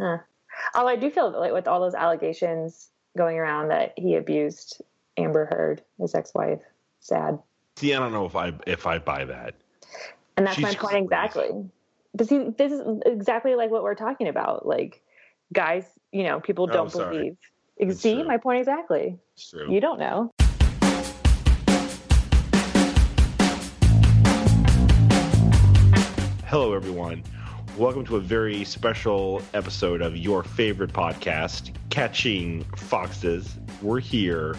Huh. Although I do feel like with all those allegations going around that he abused Amber Heard, his ex-wife, sad. See, I don't know if I if I buy that. And that's She's my point crazy. exactly. But see, this is exactly like what we're talking about. Like, guys, you know, people Oh, don't sorry. believe. That's see, true. my point exactly. It's true. You don't know. Hello, everyone. Welcome to a very special episode of your favorite podcast, Catching Foxes. We're here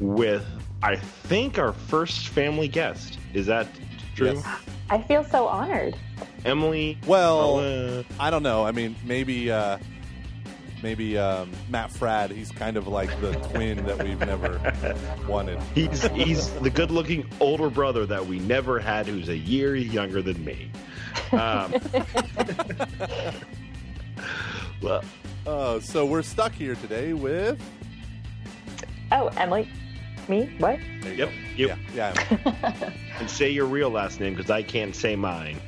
with, I think, our first family guest. Is that true? Yes. I feel so honored. Emily. Well, uh, I don't know. I mean, maybe uh, maybe um, Matt Fradd. He's kind of like the twin that we've never wanted. he's he's the good-looking older brother that we never had, who's a year younger than me. Um, well, Oh, so we're stuck here today with. Oh, Emily, me? What? There you yep, go. yep. Yeah, yeah. And say your real last name because I can't say mine.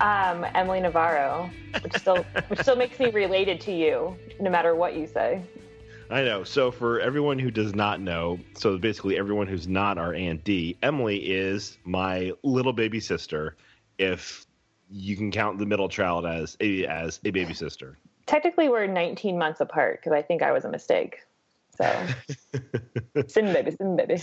Um, Emily Navarro, which still which still makes me related to you, no matter what you say. I know. So for everyone who does not know, so basically everyone who's not our Aunt D, Emily is my little baby sister. If you can count the middle child as a as a baby sister. Technically, we're 19 months apart because I think I was a mistake. So, sin baby, sin baby.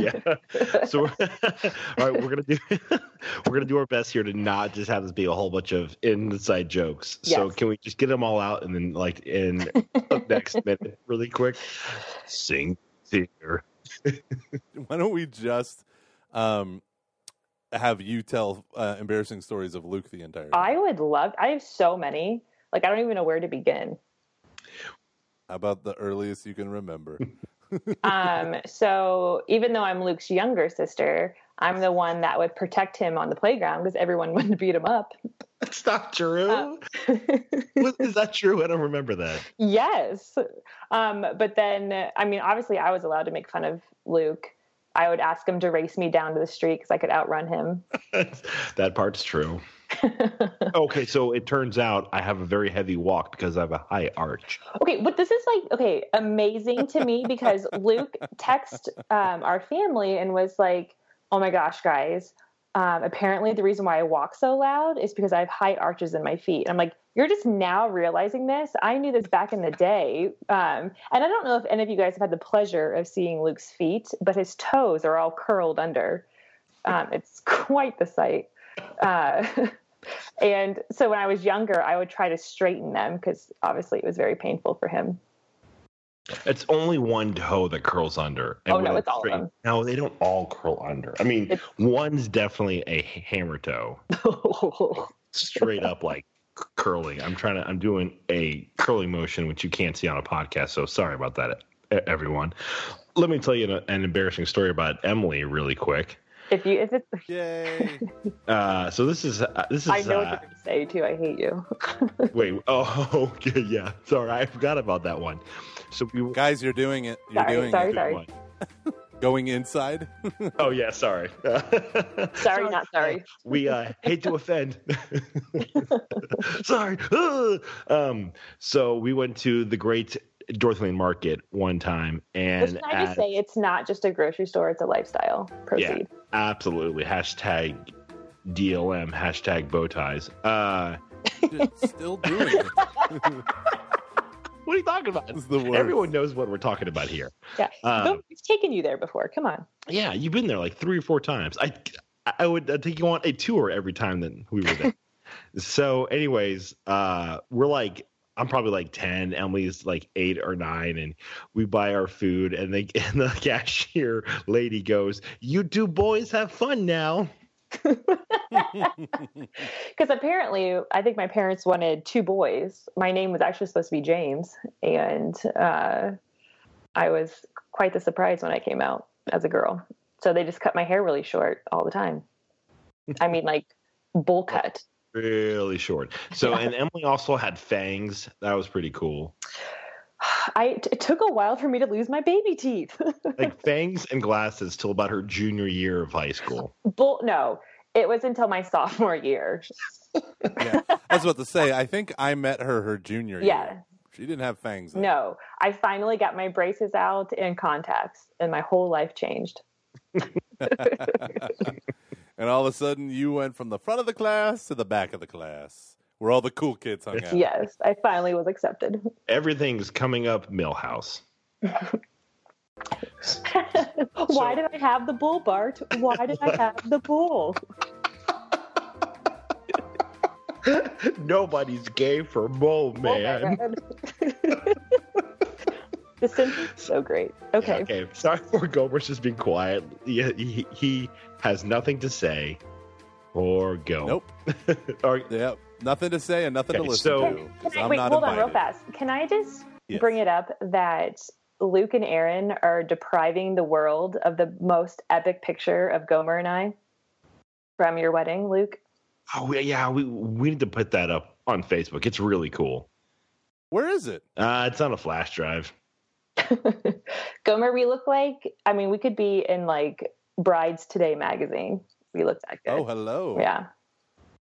yeah. So we're, all right, we're gonna do we're gonna do our best here to not just have this be a whole bunch of inside jokes. So can we just get them all out and then like in the next minute really quick? Sing, singer. Why don't we just um, have you tell uh, embarrassing stories of Luke the entire time? I would love. I have so many. Like I don't even know where to begin. How about the earliest you can remember? Um, so even though I'm Luke's younger sister, I'm the one that would protect him on the playground because everyone wanted to beat him up. That's not true. Uh, What- Is that true? I don't remember that. yes. Um, but then, I mean, obviously, I was allowed to make fun of Luke. I would ask him to race me down to the street because I could outrun him. that part's true. Okay, so it turns out I have a very heavy walk because I have a high arch. Okay, but this is like okay, amazing to me because Luke texted um, our family and was like, "Oh my gosh, guys! Um, apparently, the reason why I walk so loud is because I have high arches in my feet." I'm like, "You're just now realizing this? I knew this back in the day." Um, and I don't know if any of you guys have had the pleasure of seeing Luke's feet, but his toes are all curled under. Um, it's quite the sight. Uh, and so when I was younger, I would try to straighten them because obviously it was very painful for him. It's only one toe that curls under. Oh, no, when it's all of them. No, they don't all curl under. I mean, It's- one's definitely a hammer toe, straight up like curling. I'm trying to. I'm doing a curling motion, which you can't see on a podcast. So sorry about that, everyone. Let me tell you an, an embarrassing story about Emily, really quick. if you, if it's, Yay! Uh, so this is uh, this is. I know what uh, you're going to say too. I hate you. Wait. Oh, okay, yeah. Sorry, I forgot about that one. So we. Guys, you're doing it. You're Sorry, doing sorry, it. sorry. What? Going inside. Oh yeah, sorry. Sorry, not sorry. We uh, hate to offend. sorry. Um. So we went to the Great Dorothy Lane Market one time, and Which can I just at- say, it's not just a grocery store; it's a lifestyle. Proceed. absolutely hashtag DLM hashtag bow ties. Uh, Still doing it. What are you talking about? This is the worst. Everyone knows what we're talking about here. Yeah, Um, Go- it's taken you there before. Come on. Yeah, you've been there like three or four times. I I would I'd take you on a tour every time that we were there. so, anyways, uh, we're like I'm probably like ten. Emily's like eight or nine, and we buy our food, and they and the cashier lady goes, "You two boys have fun now." Because apparently, I think my parents wanted two boys. My name was actually supposed to be James, and uh, I was quite the surprise when I came out as a girl. So they just cut my hair really short all the time. I mean, like bowl cut. Really short. So, Yeah. and Emily also had fangs. That was pretty cool. I it took a while for me to lose my baby teeth. Like fangs and glasses till about her junior year of high school. Bull, no, it was until my sophomore year. Yeah. I was about to say, I think I met her her junior year. Yeah. She didn't have fangs. Then. No, I finally got my braces out and contacts, and my whole life changed. And all of a sudden, you went from the front of the class to the back of the class, where all the cool kids hung out. Yes, I finally was accepted. Everything's coming up Milhouse. Why did I have the bull, Bart? Why did I have the bull? Nobody's gay for Bull Oh, Man. man. the sentence is so great. Okay. Okay, sorry for Gomer's just being quiet. He, he, he has nothing to say or go. Nope. or, Yep. Nothing to say and nothing Okay, to listen so- to. 'cause Can I, I'm wait, not hold on real fast. Can I just Yes. bring it up that Luke and Aaron are depriving the world of the most epic picture of Gomer and I from your wedding, Luke? oh, yeah, we, we need to put that up on Facebook. It's really cool. Where is it? Uh, it's on a flash drive. Gomer, we look like, I mean, we could be in like Brides Today magazine. We look that good. Oh, hello. yeah.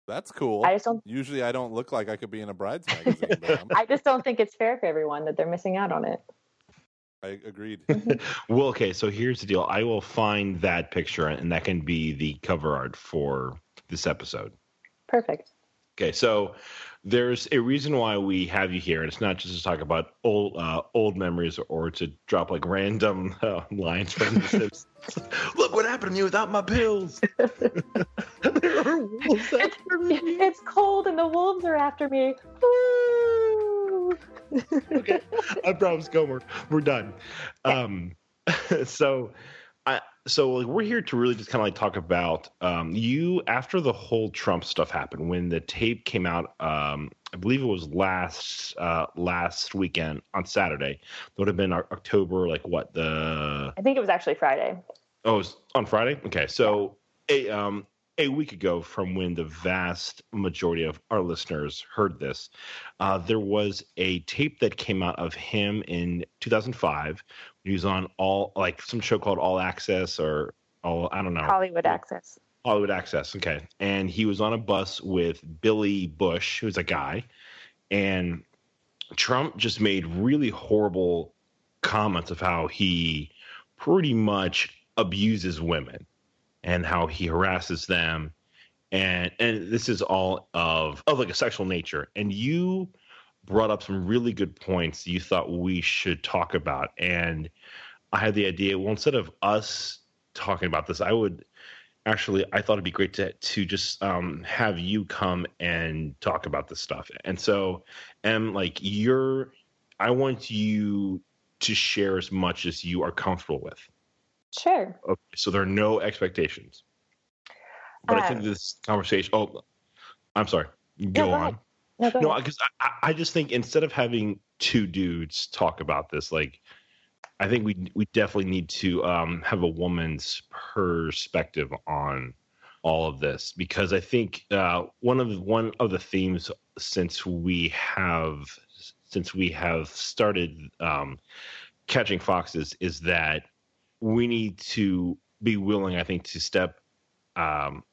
That's cool. I just don't. Usually I don't look like I could be in a bride's magazine. but I'm- I just don't think it's fair for everyone that they're missing out on it. I agreed. Mm-hmm. Well, okay, so here's the deal. I will find that picture, and that can be the cover art for this episode. Perfect. Okay, so there's a reason why we have you here, and it's not just to talk about old uh, old memories or to drop like random uh, lines from the. Look what happened to me without my pills. there are wolves after me. It's cold and the wolves are after me. Woo! okay, I promise, Gomer, we're done. Um, so, so like we're here to really just kind of like talk about um you after the whole Trump stuff happened when the tape came out. Um, I believe it was last uh last weekend on Saturday. It would have been October, like what the I think it was actually Friday. Oh, it was on Friday. Okay, so a um a week ago from when the vast majority of our listeners heard this, uh, there was a tape that came out of him in 2005. He was on all like some show called All Access or all I don't know Hollywood Access. Hollywood Access. Okay. And he was on a bus with Billy Bush, who's a guy. And Trump just made really horrible comments of how he pretty much abuses women and how he harasses them. And and this is all of of like a sexual nature. And you brought up some really good points you thought we should talk about. And I had the idea, well, instead of us talking about this, I would actually I thought it'd be great to to just um, have you come and talk about this stuff. And so, and like you're, I want you to share as much as you are comfortable with. Sure. Okay, so there are no expectations. But I think Um, this conversation. Oh, I'm sorry. Go, go on. No, go No, because I, I just think instead of having two dudes talk about this, like I think we we definitely need to um, have a woman's perspective on all of this because I think uh, one of the, one of the themes since we have since we have started um, catching foxes is that we need to be willing, I think, to step um,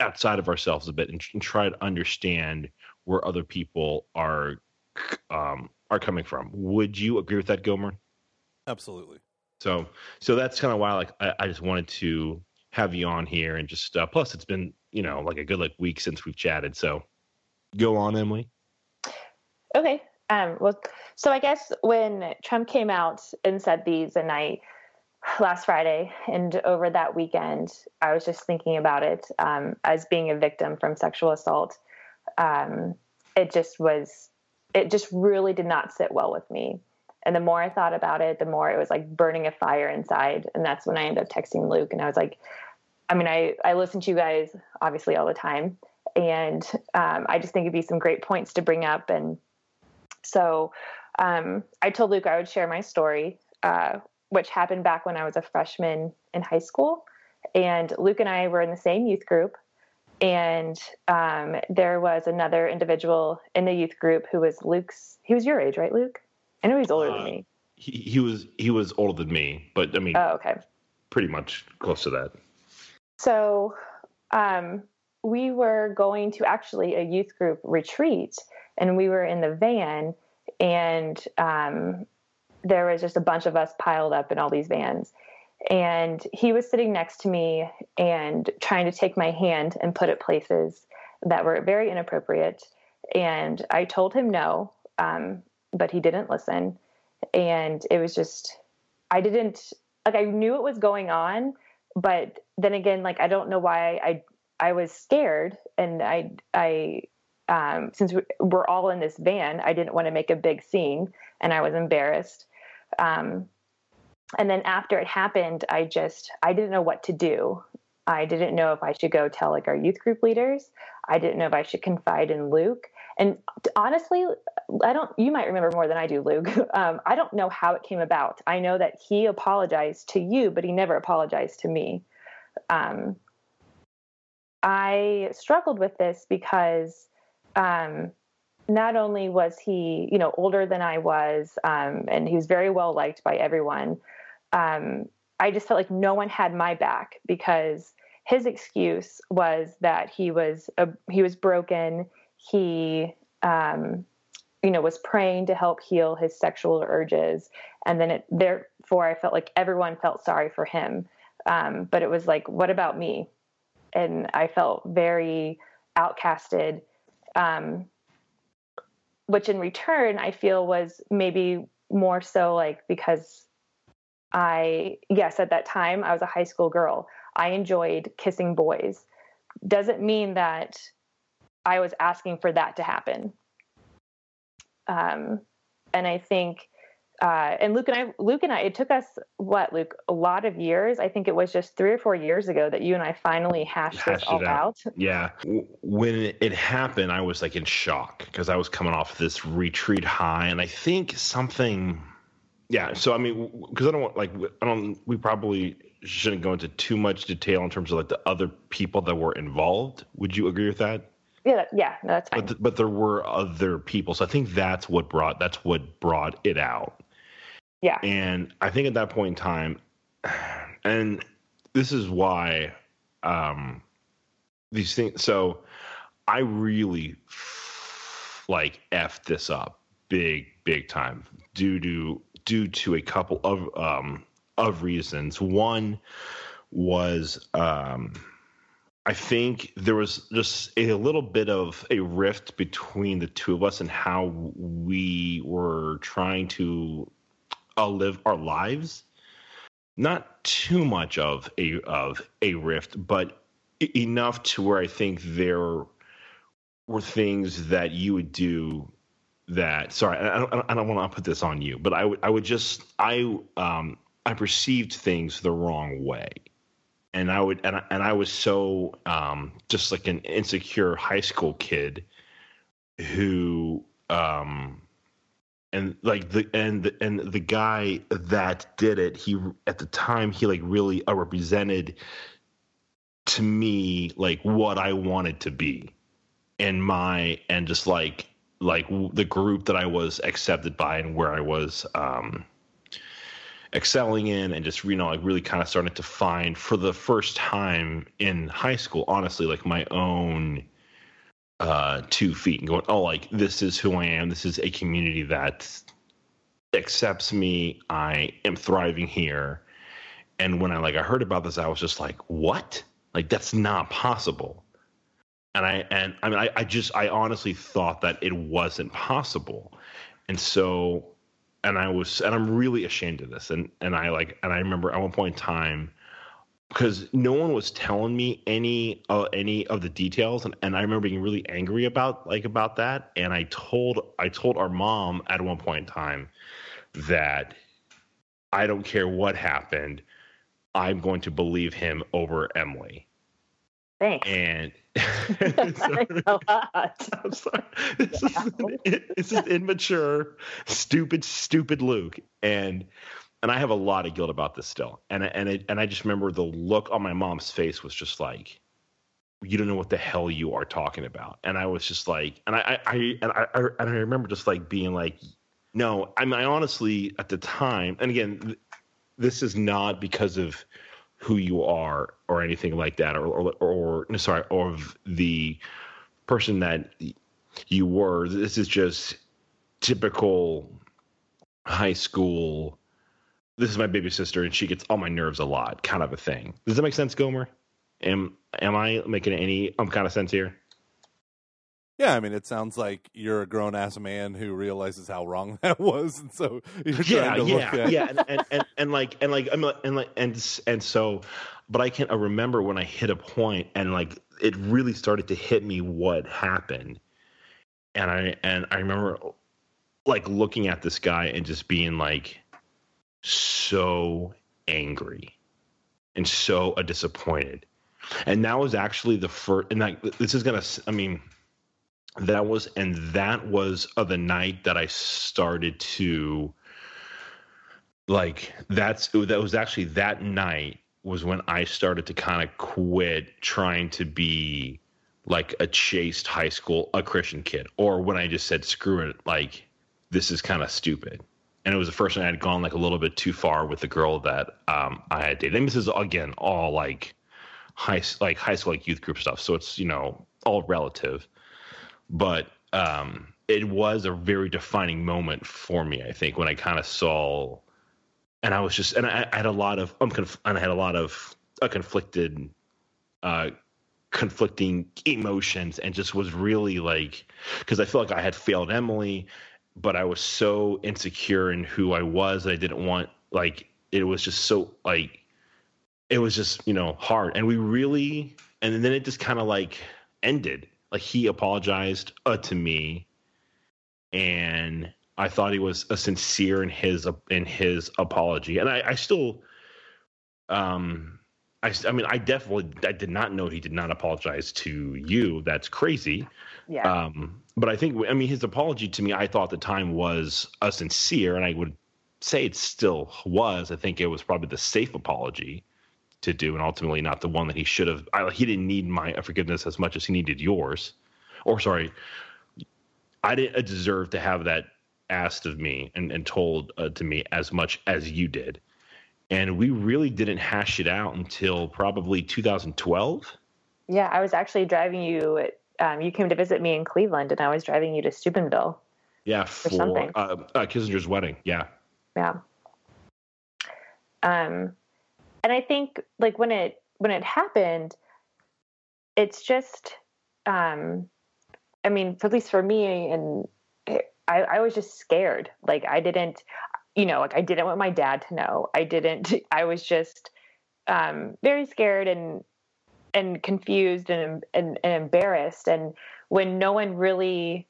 outside of ourselves a bit and, and try to understand where other people are um, are coming from. Would you agree with that, Gomer? Absolutely. So, so that's kind of why, like, I, I just wanted to have you on here and just uh, plus it's been you know like a good like week since we've chatted. So, go on, Emily. Okay. Um, well, so I guess when Trump came out and said these, and I last Friday and over that weekend, I was just thinking about it um, as being a victim from sexual assault. Um, it just was, it just really did not sit well with me. And the more I thought about it, the more it was like burning a fire inside. And that's when I ended up texting Luke, and I was like, I mean, I I listen to you guys obviously all the time, and um, I just think it'd be some great points to bring up and so um, I told Luke I would share my story, uh, which happened back when I was a freshman in high school. And Luke and I were in the same youth group. And um, there was another individual in the youth group who was Luke's, he was your age, right, Luke? I know he's older Uh, than me. He, he was he was older than me, but I mean, Oh, okay. pretty much close to that. So um, we were going to actually a youth group retreat, and we were in the van, and um, there was just a bunch of us piled up in all these vans. And he was sitting next to me and trying to take my hand and put it places that were very inappropriate. And I told him no, um, but he didn't listen. And it was just, I didn't, like, I knew it was going on, but then again, like, I don't know why I, I was scared and I, I, um, since we're all in this van, I didn't want to make a big scene and I was embarrassed. Um, and then after it happened, I just, I didn't know what to do. I didn't know if I should go tell like our youth group leaders. I didn't know if I should confide in Luke. And honestly, I don't, you might remember more than I do, Luke. Um, I don't know how it came about. I know that he apologized to you, but he never apologized to me. Um, I struggled with this because um, not only was he, you know, older than I was, um, and he was very well liked by everyone, um, I just felt like no one had my back because his excuse was that he was a, he was broken. He, um, you know, was praying to help heal his sexual urges, and then it, therefore I felt like everyone felt sorry for him. Um, but it was like, what about me? And I felt very outcasted. Um, which in return I feel was maybe more so like because I, yes, at that time I was a high school girl. I enjoyed kissing boys. Doesn't mean that I was asking for that to happen. Um, and I think uh, and Luke and I, Luke and I, it took us what, Luke, a lot of years. I think it was just three or four years ago that you and I finally hashed, hashed this all out. out. Yeah, when it happened, I was like in shock because I was coming off this retreat high, and I think something. Yeah, so I mean, because I don't want like I don't. We probably shouldn't go into too much detail in terms of like the other people that were involved. Would you agree with that? Yeah, yeah, no, that's fine. But, but there were other people, so I think that's what brought that's what brought it out. Yeah. And I think at that point in time, and this is why um, these things. So I really like f this up big, big time due to due to a couple of um, of reasons. One was um, I think there was just a little bit of a rift between the two of us and how we were trying to uh, live our lives. Not too much of a of a rift, but enough to where I think there were things that you would do that. Sorry, I don't, I don't want to put this on you, but I would I would just I um I perceived things the wrong way and I would and I, and I was so um, just like an insecure high school kid who um, and like the and and the guy that did it he at the time he like really uh, represented to me like what I wanted to be and my and just like like the group that I was accepted by and where I was um excelling in and just you know like really kind of starting to find for the first time in high school honestly like my own uh, two feet and going, oh, like this is who I am. This is a community that accepts me. I am thriving here. And when I like I heard about this, I was just like, what? Like that's not possible. And I and I mean I, I just I honestly thought that it wasn't possible. And so and I was and I'm really ashamed of this. And and I like and I remember at one point in time because no one was telling me any uh, any of the details and, and i remember being really angry about like about that and i told i told our mom at one point in time that i don't care what happened i'm going to believe him over emily Thanks. and a lot. I'm sorry. This, wow. is, this is immature, stupid, stupid Luke. And and I have a lot of guilt about this still. And and it, and I just remember the look on my mom's face was just like, you don't know what the hell you are talking about. And I was just like, and I I, and I, I and I remember just like being like, no. I mean, I honestly at the time, and again, this is not because of who you are or anything like that, or or, or no, sorry, of the person that you were. This is just typical high school. This is my baby sister, and she gets on my nerves a lot, kind of a thing. Does that make sense, Gomer? Am am I making any um kind of sense here? Yeah, I mean, it sounds like you're a grown ass man who realizes how wrong that was, and so you're yeah, trying to yeah, look at. yeah, and, and, and, and like and like I'm like- and like and and so, but I can I remember when I hit a point and like it really started to hit me what happened, and I and I remember like looking at this guy and just being like so angry and so disappointed, and that was actually the first. And like this is gonna, I mean, that was and that was uh, the night that I started to like that's that was actually that night was when I started to kind of quit trying to be like a chaste high school a Christian kid or when I just said screw it like this is kind of stupid and it was the first time I had gone like a little bit too far with the girl that um, I had dated and this is again all like high like high school like youth group stuff so it's you know all relative but um, it was a very defining moment for me. I think when I kind of saw, and I was just, and I, I had a lot of, um, conf- and I had a lot of uh, conflicted, uh, conflicting emotions, and just was really like, because I feel like I had failed Emily, but I was so insecure in who I was, I didn't want like it was just so like it was just you know hard, and we really, and then it just kind of like ended. Like he apologized uh, to me and i thought he was uh, sincere in his in his apology. And i, I still um I, I mean i definitely i did not know he did not apologize to you that's crazy Yeah. um but i think i mean his apology to me i thought at the time was a sincere and i would say it still was i think it was probably the safe apology to do, and ultimately not the one that he should have. I, he didn't need my forgiveness as much as he needed yours, or sorry, I didn't deserve to have that asked of me and, and told uh, to me as much as you did. And we really didn't hash it out until probably 2012. yeah. I was actually driving you. Um, you came to visit me in Cleveland, and I was driving you to Steubenville. Yeah, for something. uh, uh, Kissinger's wedding. Yeah, Yeah. Um, and I think like when it when it happened, it's just, um, I mean, at least for me, and I, I was just scared. Like I didn't, you know, like I didn't want my dad to know. I didn't. I was just um, very scared and and confused and, and and embarrassed. And when no one really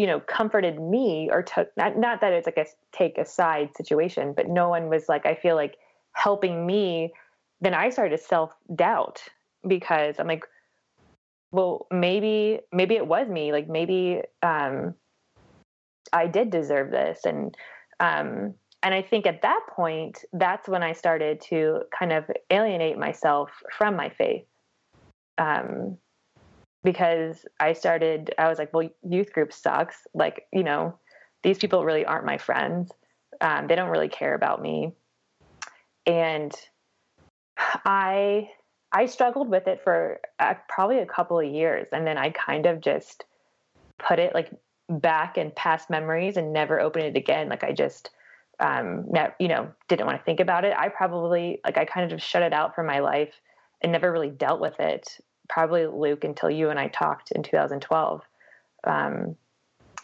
you know comforted me or took not, not that it's like a take a side situation but no one was like i feel like helping me then i started to self doubt because i'm like well maybe maybe it was me like maybe um i did deserve this and um and i think at that point that's when i started to kind of alienate myself from my faith um because I started, I was like, well, youth group sucks. Like, you know, these people really aren't my friends. Um, they don't really care about me. And I, I struggled with it for uh, probably a couple of years. And then I kind of just put it like back and past memories and never open it again. Like I just, um, ne- you know, didn't want to think about it. I probably, like, I kind of just shut it out from my life and never really dealt with it probably Luke until you and I talked in 2012. Um,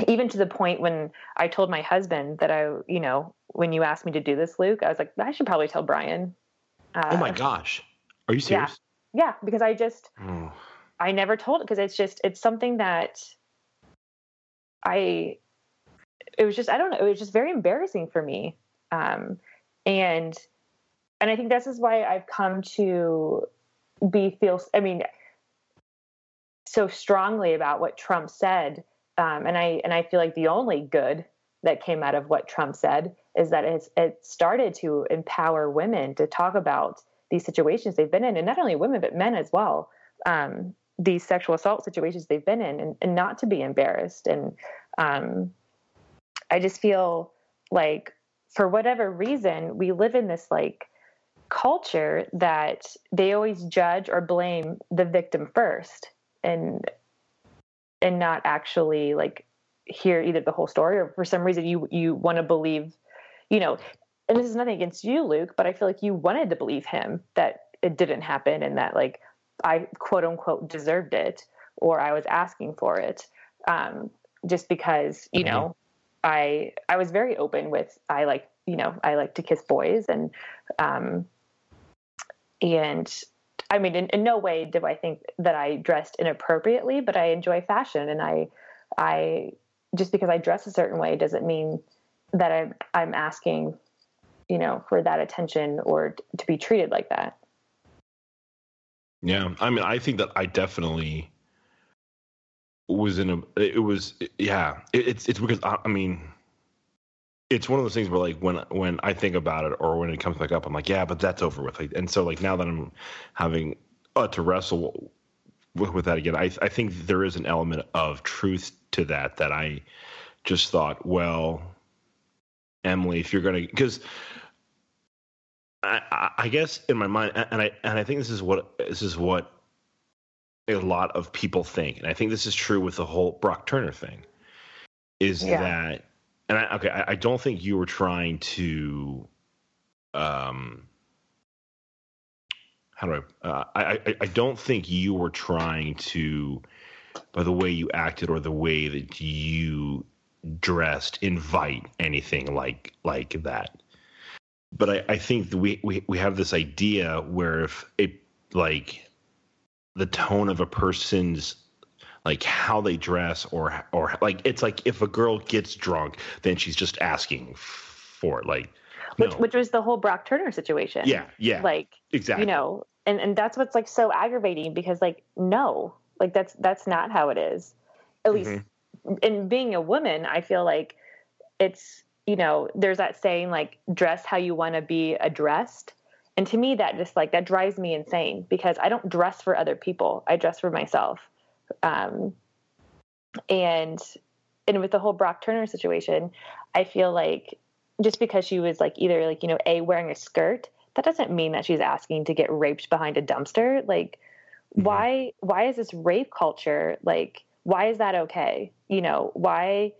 even to the point when I told my husband that I, you know, when you asked me to do this, Luke, I was like, I should probably tell Brian. Uh, oh my gosh, are you serious? Yeah, because I just, Oh. I never told it because it's just, it's something that I, it was just, I don't know, it was just very embarrassing for me. Um, and, and I think this is why I've come to be feel, I mean, so strongly about what Trump said. Um, and I and I feel like the only good that came out of what Trump said is that it's, it started to empower women to talk about these situations they've been in, and not only women but men as well. Um, these sexual assault situations they've been in, and, and not to be embarrassed. And um, I just feel like for whatever reason we live in this like culture that they always judge or blame the victim first and and not actually like hear either the whole story or for some reason you you want to believe you know and this is nothing against you luke but i feel like you wanted to believe him that it didn't happen and that like i quote unquote deserved it or i was asking for it um, just because you mm-hmm. know i i was very open with i like you know i like to kiss boys and um and I mean, in, in, no way do I think that I dressed inappropriately, but I enjoy fashion, and I, I just because I dress a certain way doesn't mean that I'm I'm asking, you know, for that attention or to be treated like that. Yeah, I mean, I think that I definitely was in a. It was yeah. It, it's it's because I, I mean it's one of those things where like when when I think about it or when it comes back up, I'm like, yeah, but that's over with. Like, and so like now that I'm having uh, to wrestle with, with that again, I I think there is an element of truth to that that I just thought, well, Emily, if you're gonna because. I, I guess in my mind, and I and I think this is what this is what a lot of people think, and I think this is true with the whole Brock Turner thing, is yeah. that and I, okay, I, I, don't think you were trying to, um, how do I, uh, I, I, don't think you were trying to, by the way you acted or the way that you dressed, invite anything like like that. But I, I think we, we we have this idea where if it like the tone of a person's like how they dress or or like it's like if a girl gets drunk then she's just asking for it like which no. which was the whole Brock Turner situation. Yeah, yeah. Like exactly. You know, and and that's what's like so aggravating because like no, like that's that's not how it is. At least mm-hmm. in being a woman, I feel like it's you know, there's that saying like dress how you want to be addressed. And to me that just like that drives me insane because I don't dress for other people. I dress for myself. Um, and and with the whole Brock Turner situation, I feel like just because she was like either like you know a wearing a skirt, that doesn't mean that she's asking to get raped behind a dumpster. Like, mm-hmm. why why is this rape culture like? Why is that okay? You know, why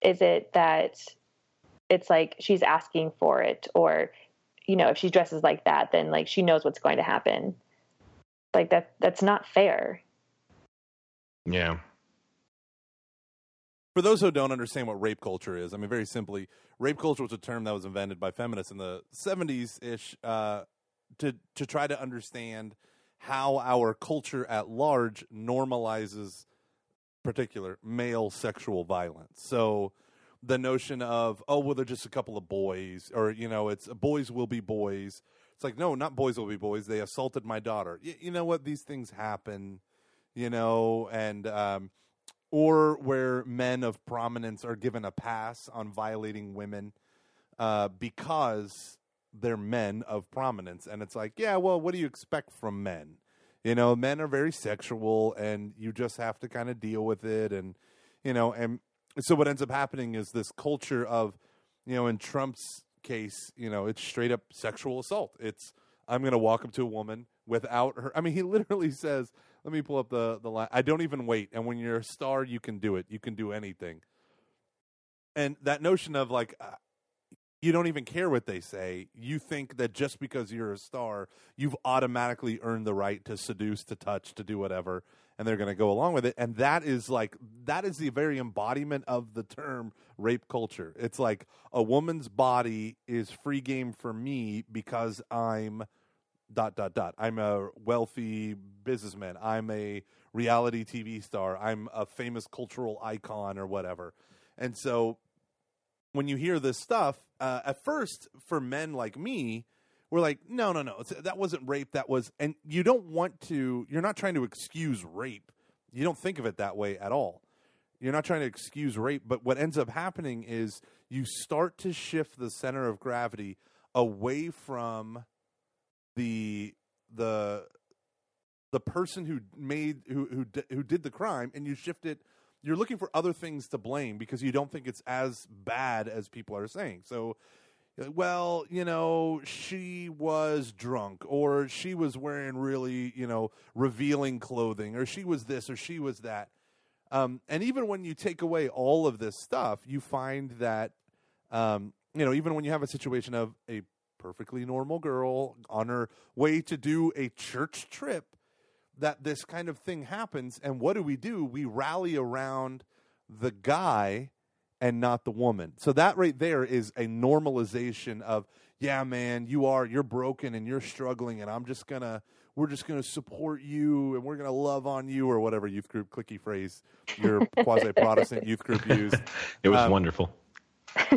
is it that it's like she's asking for it or you know if she dresses like that then like she knows what's going to happen like that that's not fair yeah. For those who don't understand what rape culture is, I mean, very simply, rape culture was a term that was invented by feminists in the 70s ish uh, to, to try to understand how our culture at large normalizes particular male sexual violence. So the notion of, oh, well, they're just a couple of boys, or, you know, it's boys will be boys. It's like, no, not boys will be boys. They assaulted my daughter. Y- you know what? These things happen you know, and um, or where men of prominence are given a pass on violating women uh, because they're men of prominence, and it's like, yeah, well, what do you expect from men? You know, men are very sexual, and you just have to kind of deal with it, and you know, and so what ends up happening is this culture of, you know, in Trump's case, you know, it's straight up sexual assault. It's I'm going to walk up to a woman without her. I mean, he literally says, let me pull up the the line. I don't even wait. And when you're a star, you can do it. You can do anything. And that notion of like uh, you don't even care what they say. You think that just because you're a star, you've automatically earned the right to seduce, to touch, to do whatever, and they're going to go along with it. And that is like that is the very embodiment of the term rape culture. It's like a woman's body is free game for me because I'm dot dot dot. I'm a wealthy businessman. I'm a reality TV star. I'm a famous cultural icon or whatever. And so when you hear this stuff, uh, at first for men like me, we're like, no, no, no, that wasn't rape. That was, and you don't want to. You're not trying to excuse rape. You don't think of it that way at all. You're not trying to excuse rape, but what ends up happening is you start to shift the center of gravity away from the the the person who made who who who did the crime and you shift it you're looking for other things to blame because you don't think it's as bad as people are saying so well, you know, she was drunk or she was wearing really, you know, revealing clothing or she was this or she was that. Um, and even when you take away all of this stuff, you find that, um, you know, even when you have a situation of a perfectly normal girl on her way to do a church trip, that this kind of thing happens. And what do we do? We rally around the guy and not the woman. So that right there is a normalization of, yeah, man, you are you're broken and you're struggling, and I'm just gonna we're just gonna support you and we're gonna love on you or whatever youth group clicky phrase your quasi Protestant youth group used. It was Um, wonderful.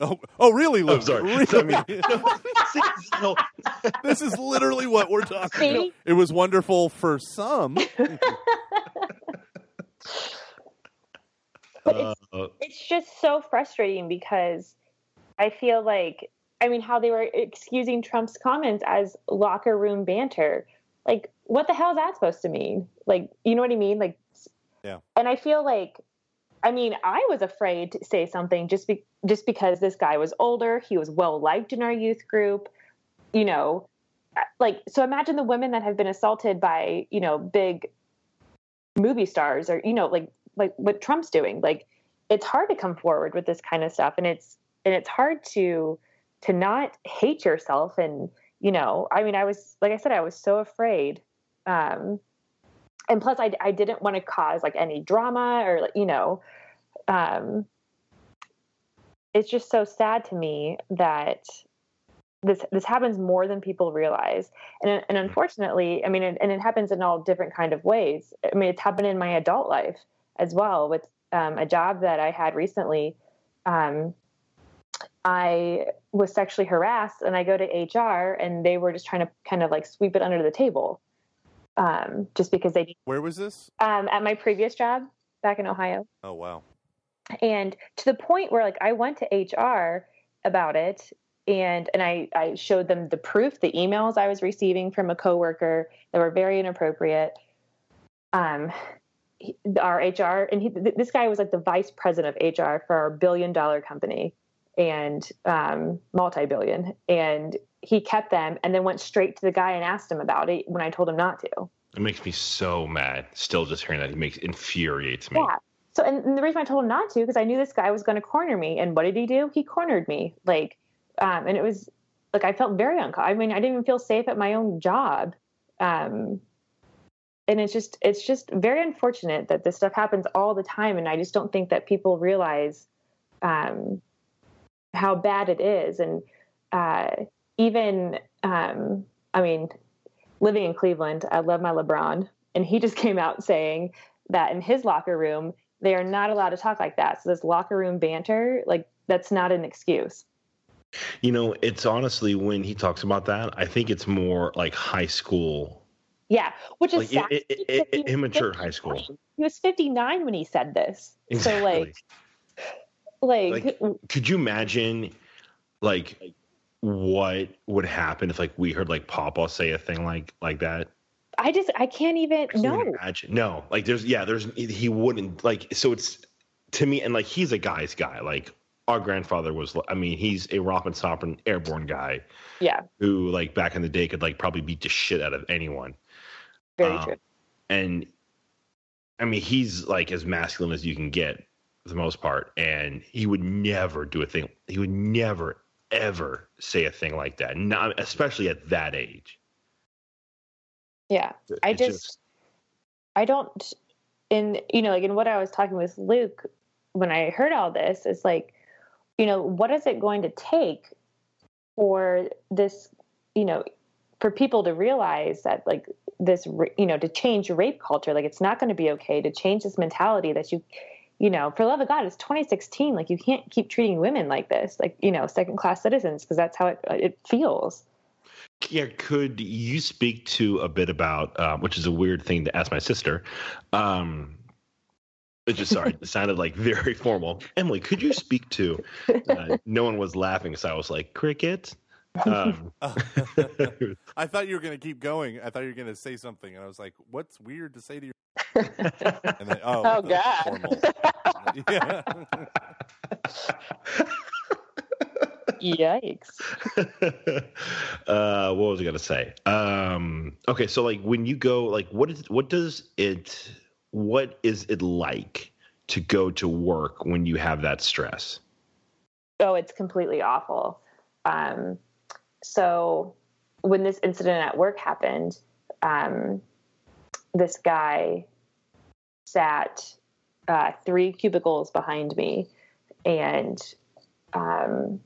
oh, oh, really, Luke? I'm sorry. Really? I mean, no, this is literally what we're talking See? about. It was wonderful for some. But it's uh, it's just so frustrating because I feel like I mean how they were excusing Trump's comments as locker room banter. Like what the hell is that supposed to mean? Like you know what I mean? Like Yeah. And I feel like I mean I was afraid to say something just be, just because this guy was older, he was well liked in our youth group, you know. Like so imagine the women that have been assaulted by, you know, big movie stars or you know like like what Trump's doing. Like it's hard to come forward with this kind of stuff and it's and it's hard to to not hate yourself and you know, I mean I was like I said I was so afraid um and plus I I didn't want to cause like any drama or like you know um it's just so sad to me that this this happens more than people realize and and unfortunately i mean and, and it happens in all different kind of ways i mean it's happened in my adult life as well with um, a job that i had recently um, i was sexually harassed and i go to hr and they were just trying to kind of like sweep it under the table um, just because they Where was this? um, at my previous job back in ohio Oh wow. and to the point where like i went to hr about it and and i i showed them the proof the emails i was receiving from a coworker that were very inappropriate um he, our hr and he, th- this guy was like the vice president of hr for our billion dollar company and um multi-billion and he kept them and then went straight to the guy and asked him about it when i told him not to it makes me so mad. Still, just hearing that it makes infuriates me. Yeah. So, and, and the reason I told him not to, because I knew this guy was going to corner me. And what did he do? He cornered me. Like, um, and it was like I felt very uncomfortable. I mean, I didn't even feel safe at my own job. Um, and it's just, it's just very unfortunate that this stuff happens all the time. And I just don't think that people realize um, how bad it is. And uh, even, um, I mean, living in Cleveland, I love my LeBron, and he just came out saying that in his locker room they are not allowed to talk like that. So this locker room banter, like that's not an excuse. You know, it's honestly when he talks about that, I think it's more like high school, Yeah, which is like sad i- i- i- because he immature high school. He was 59 when he said this. So like, like, Like, Could you imagine, like, what would happen if like we heard like Papa say a thing like like that? I just I can't even I no. imagine. No, like there's yeah, there's he wouldn't like so it's to me and like he's a guy's guy. Like our grandfather was I mean, he's a romp and stomping airborne guy Yeah, who like back in the day could like probably beat the shit out of anyone. Very Um, true. And I mean, he's like as masculine as you can get for the most part. And he would never do a thing. He would never, ever say a thing like that. Not especially at that age. Yeah, I It's just, I don't in you know like in what I was talking with Luke when I heard all this is like, you know, what is it going to take for this, you know, for people to realize that like this, you know, to change rape culture, like it's not going to be okay to change this mentality that you, you know, for love of God, it's 2016. Like you can't keep treating women like this, like you know, second class citizens, because that's how it it feels. Yeah, could you speak to a bit about, um, which is a weird thing to ask my sister? Um, it's just sorry, it sounded like very formal. Emily, could you speak to? Uh, no one was laughing, so I was like, cricket. Um, I thought you were going to keep going. I thought you were going to say something, and I was like, "What's weird to say to your?" And then, oh, Oh, God. yeah. Yikes. uh, what was I gonna say? Um, okay, so like when you go, like, what is what does it? What is it like to go to work when you have that stress? Oh, it's completely awful. Um, so when this incident at work happened, um, this guy sat uh, three cubicles behind me, and um,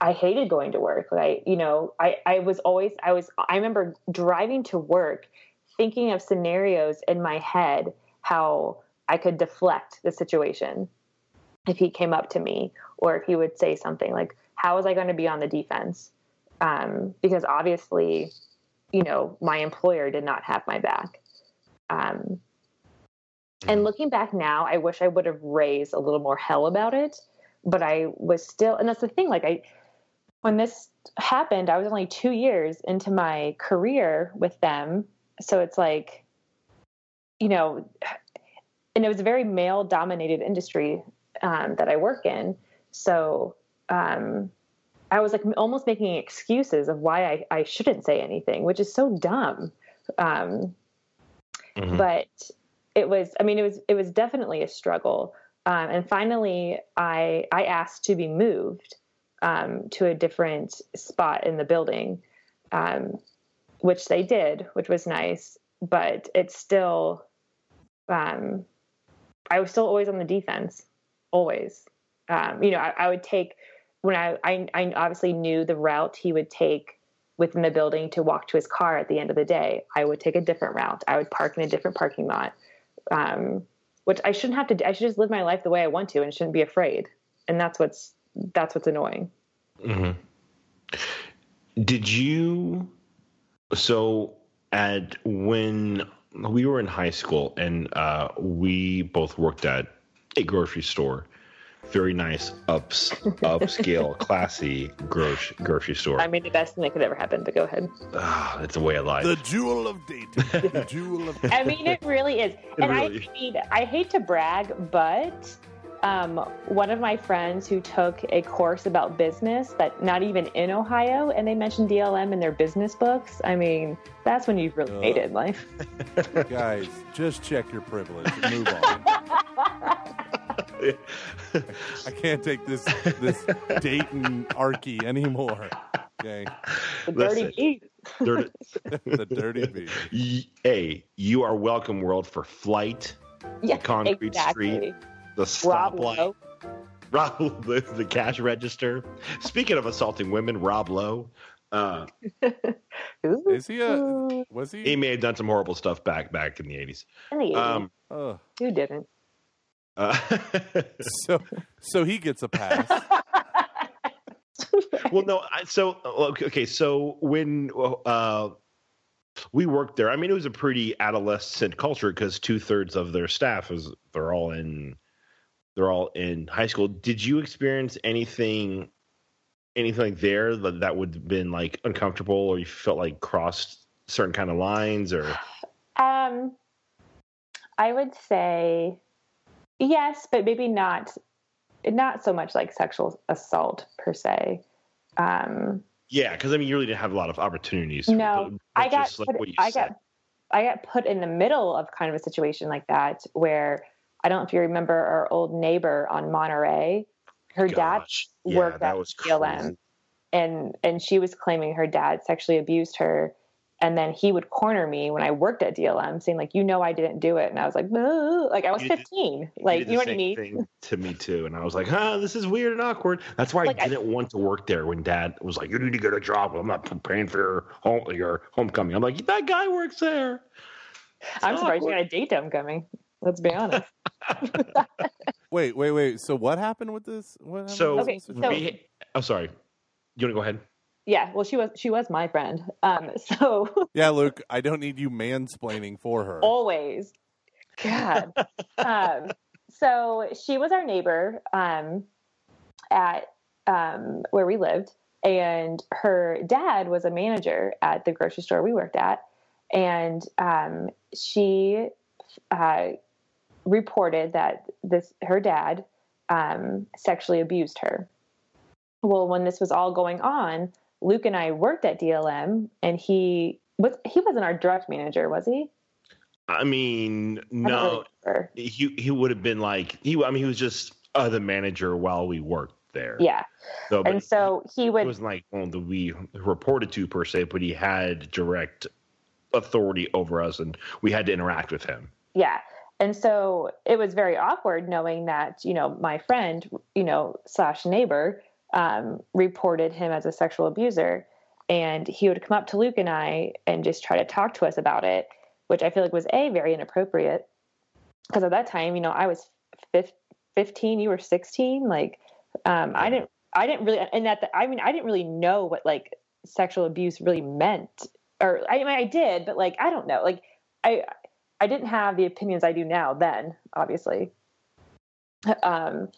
I hated going to work. I, you know, I, I was always, I was, I remember driving to work, thinking of scenarios in my head how I could deflect the situation if he came up to me or if he would say something like, "How was I going to be on the defense?" Um, because obviously, you know, my employer did not have my back. Um, and looking back now, I wish I would have raised a little more hell about it, but I was still, and that's the thing. Like I, when this happened, I was only two years into my career with them, so it's like, you know, and it was a very male-dominated industry um, that I work in, so um, I was like almost making excuses of why I, I shouldn't say anything, which is so dumb. Um, Mhm. But it was, I mean, it was, it was definitely a struggle. Um, and finally, I I asked to be moved um, to a different spot in the building, um, which they did, which was nice. But it's still, um, I was still always on the defense, always. Um, you know, I, I would take when I, I I obviously knew the route he would take within the building to walk to his car at the end of the day. I would take a different route. I would park in a different parking lot, um, which I shouldn't have to. I should just live my life the way I want to and shouldn't be afraid. And that's what's that's what's annoying. hmm Did you? So at when we were in high school and uh, we both worked at a grocery store, very nice, ups, upscale, classy grocery grocery store. I mean, the best thing that could ever happen. But go ahead. Ah, it's a way of life. The jewel of Dayton. the jewel of I mean, it really is. and really- I mean, I hate to brag, but um, one of my friends who took a course about business, but not even in Ohio, and they mentioned DLM in their business books. I mean, that's when you've really Ugh. made it in life. Guys, just check your privilege move on. I can't take this this Dayton archy anymore. Okay, The dirty Listen. beat. Dirty- the dirty beat. Hey, you are welcome, world, for flight, Yeah, concrete exactly. street, the Rob stoplight, Lowe. Rob, the, the cash register. Speaking of assaulting women, Rob Lowe. Uh, Is he a? Was he he? may have done some horrible stuff back back in the eighties. In the 80s. Um, Uh, Who didn't? Uh, so so he gets a pass. well, no. I, so okay, okay, so when uh, we worked there, I mean, it was a pretty adolescent culture because two thirds of their staff is they're all in they're all in high school. Did you experience anything anything like there that, that would have been like uncomfortable or you felt like crossed certain kind of lines or Um, I would say yes, but maybe not. Not so much like sexual assault per se. Um, yeah because i mean you really didn't have a lot of opportunities No, but- I got just like put, what you I said. got I got put in the middle of kind of a situation like that where I don't know if you remember our old neighbor on Monterey. Her dad Gosh, yeah, worked that at was DLM. crazy. and and she was claiming her dad sexually abused her and then he would corner me when I worked at DLM saying like you know I didn't do it and I was like "No." like I was You 15 He like did you know what I mean to me too, and I was like, "Huh, this is weird and awkward." That's why Like, I I- didn't want to work there when Dad was like, "You need to get a job. I'm not paying for your home, your homecoming." I'm like, "That guy works there." I'm surprised you awkward. got a date homecoming let's be honest Wait, wait, wait. So what happened with this? What happened So, with Okay, so- situation? we, oh, sorry. You want to go ahead? Yeah well she was she was my friend. Um so yeah, Luke, I don't need you mansplaining for her. always. God. Um so she was our neighbor um at um where we lived and her dad was a manager at the grocery store we worked at and um she uh reported that this her dad um sexually abused her. Well, when this was all going on, Luke and I worked at DLM, and he was he wasn't our direct manager, was he? I mean, I really no, he he would have been like he. I mean, he was just uh, the manager while we worked there. Yeah, So, and so he he would wasn't like one that we reported to per se, but he had direct authority over us, and we had to interact with him. yeah and so it was very awkward knowing that you know my friend you know slash neighbor um, reported him as a sexual abuser and he would come up to luke and i and just try to talk to us about it which i feel like was a very inappropriate because at that time you know i was fif- 15 you were 16 like um, i didn't i didn't really and that i mean i didn't really know what like sexual abuse really meant or i mean i did but like i don't know like i I didn't have the opinions I do now then, obviously. Um,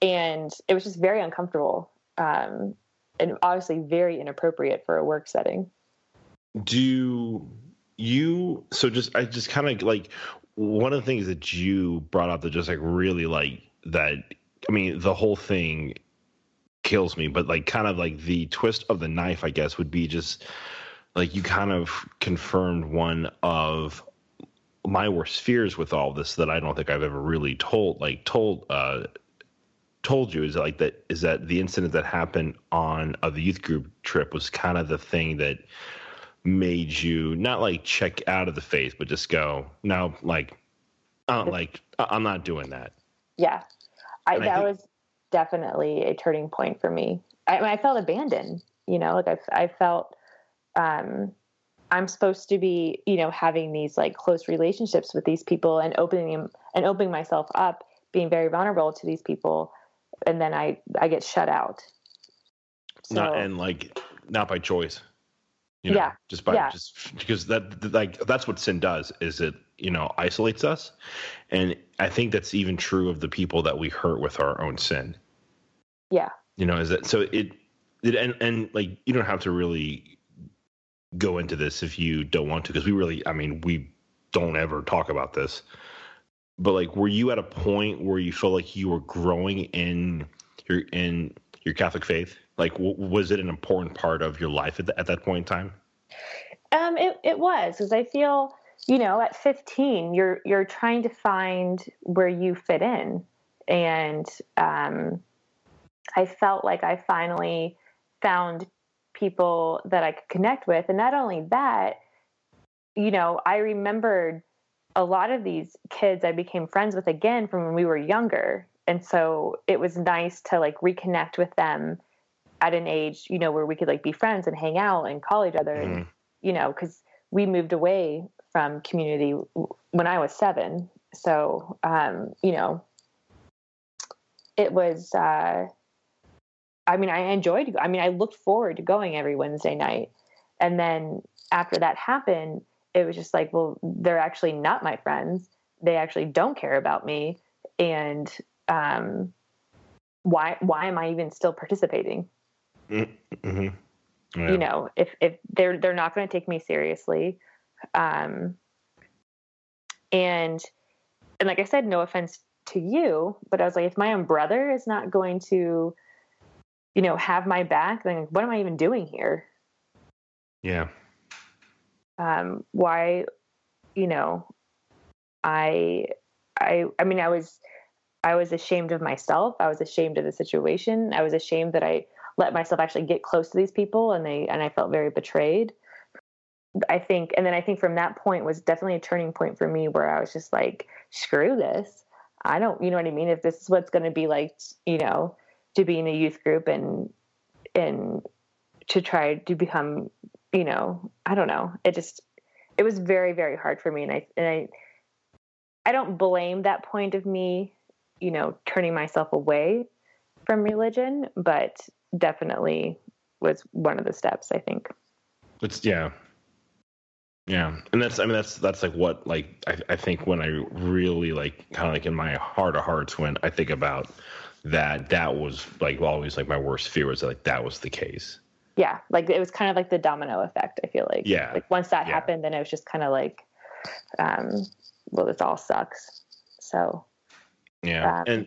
and it was just very uncomfortable um, and obviously very inappropriate for a work setting. Do you? So just I just kind of like one of the things that you brought up that just like really like that. I mean, the whole thing kills me, but like kind of like the twist of the knife, I guess, would be just like you kind of confirmed one of my worst fears with all this that I don't think I've ever really told like told uh told you is like that is that the incident that happened on uh, the youth group trip was kind of the thing that made you not like check out of the faith but just go no like uh, like I'm not doing that Yeah, I, And I that think- was definitely a turning point for me. I, I felt abandoned. You know, like I, I felt um, I'm supposed to be, you know, having these like close relationships with these people and opening them and opening myself up, being very vulnerable to these people, and then I I get shut out. So not and like not by choice you know, Yeah. just by Yeah. just because that that- like that's what sin does is it you know isolates us and i think that's even true of the people that we hurt with our own sin yeah, you know is that so it, it and and like you don't have to really go into this if you don't want to because we really i mean we don't ever talk about this but like were you at a point where you felt like you were growing in your in your catholic faith? Like w- was it an important part of your life at, the, at that point in time? Um, it it was because I feel, you know, at 15, you're you're trying to find where you fit in, and um, I felt like I finally found people that I could connect with, and not only that, you know, I remembered a lot of these kids I became friends with again from when we were younger, and so it was nice to like reconnect with them at an age, you know, where we could like be friends and hang out and call each other and Mhm. you know, because we moved away from community when I was seven. So, um, you know, it was, uh, I mean, I enjoyed, I mean, I looked forward to going every Wednesday night. And then after that happened, it was just like, well, they're actually not my friends. They actually don't care about me. And, um, why, why am I even still participating? mm-hmm. yeah. you know if if they're they're not going to take me seriously um and and like i said no offense to you but i was like if my own brother is not going to you know have my back then what am i even doing here yeah um why you know i i i mean i was i was ashamed of myself. I was ashamed of the situation. I was ashamed that i let myself actually get close to these people and they and i felt very betrayed. I think and then i think from that point was definitely a turning point for me where i was just like screw this. I don't you know what i mean? If this is what's going to be like you know to be in a youth group and and to try to become you know i don't know. It just it was very very hard for me. And i and i i don't blame that point of me you know turning myself away from religion but definitely was one of the steps i think. It's yeah, yeah, and that's I mean that's that's like what like I, I think when I really like kind of like in my heart of hearts when I think about that that was like always like my worst fear was like that was the case. Yeah like it was kind of like the domino effect i feel like Yeah. like once that Yeah. happened then it was just kind of like um well this all sucks so Yeah, Um, and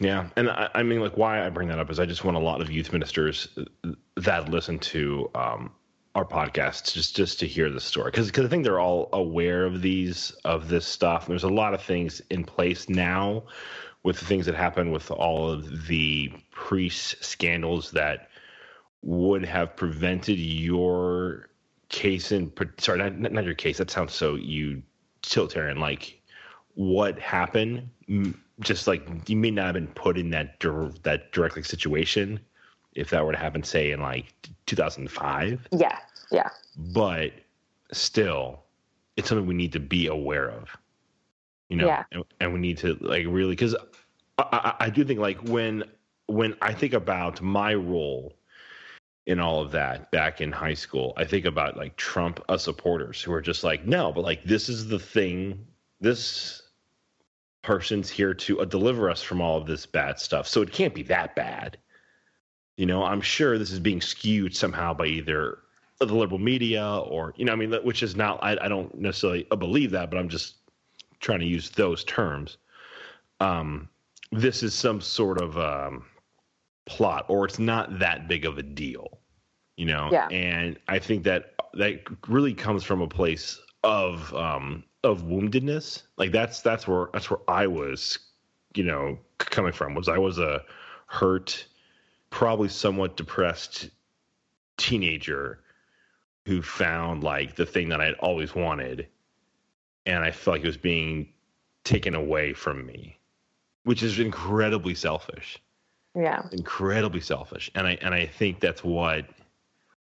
Yeah, and I, I, mean, like, why I bring that up is I just want a lot of youth ministers that listen to um, our podcasts just just to hear the story because because I think they're all aware of these of this stuff. There's a lot of things in place now with the things that happened with all of the priest scandals that would have prevented your case in sorry not, not your case that sounds so utilitarian like what happened just like you may not have been put in that that directly situation if that were to happen say in like 2005 yeah yeah. But still it's something we need to be aware of you know? Yeah. and, and we need to like really because I, I, I do think like when when i think about my role in all of that back in high school. I think about like Trump uh, supporters who are just like, no, but like this is the thing. This person's here to uh, deliver us from all of this bad stuff. So it can't be that bad. You know, I'm sure this is being skewed somehow by either the liberal media or, you know, I mean, which is not, I, I don't necessarily uh, believe that, but I'm just trying to use those terms. Um, this is some sort of, um, plot or it's not that big of a deal you know? Yeah. and i think that that really comes from a place of um of woundedness. Like that's that's where that's where i was you know coming from was i was a hurt probably somewhat depressed teenager who found like the thing that i'd always wanted and i felt like it was being taken away from me which is incredibly selfish yeah. Incredibly selfish. And i and i think that's what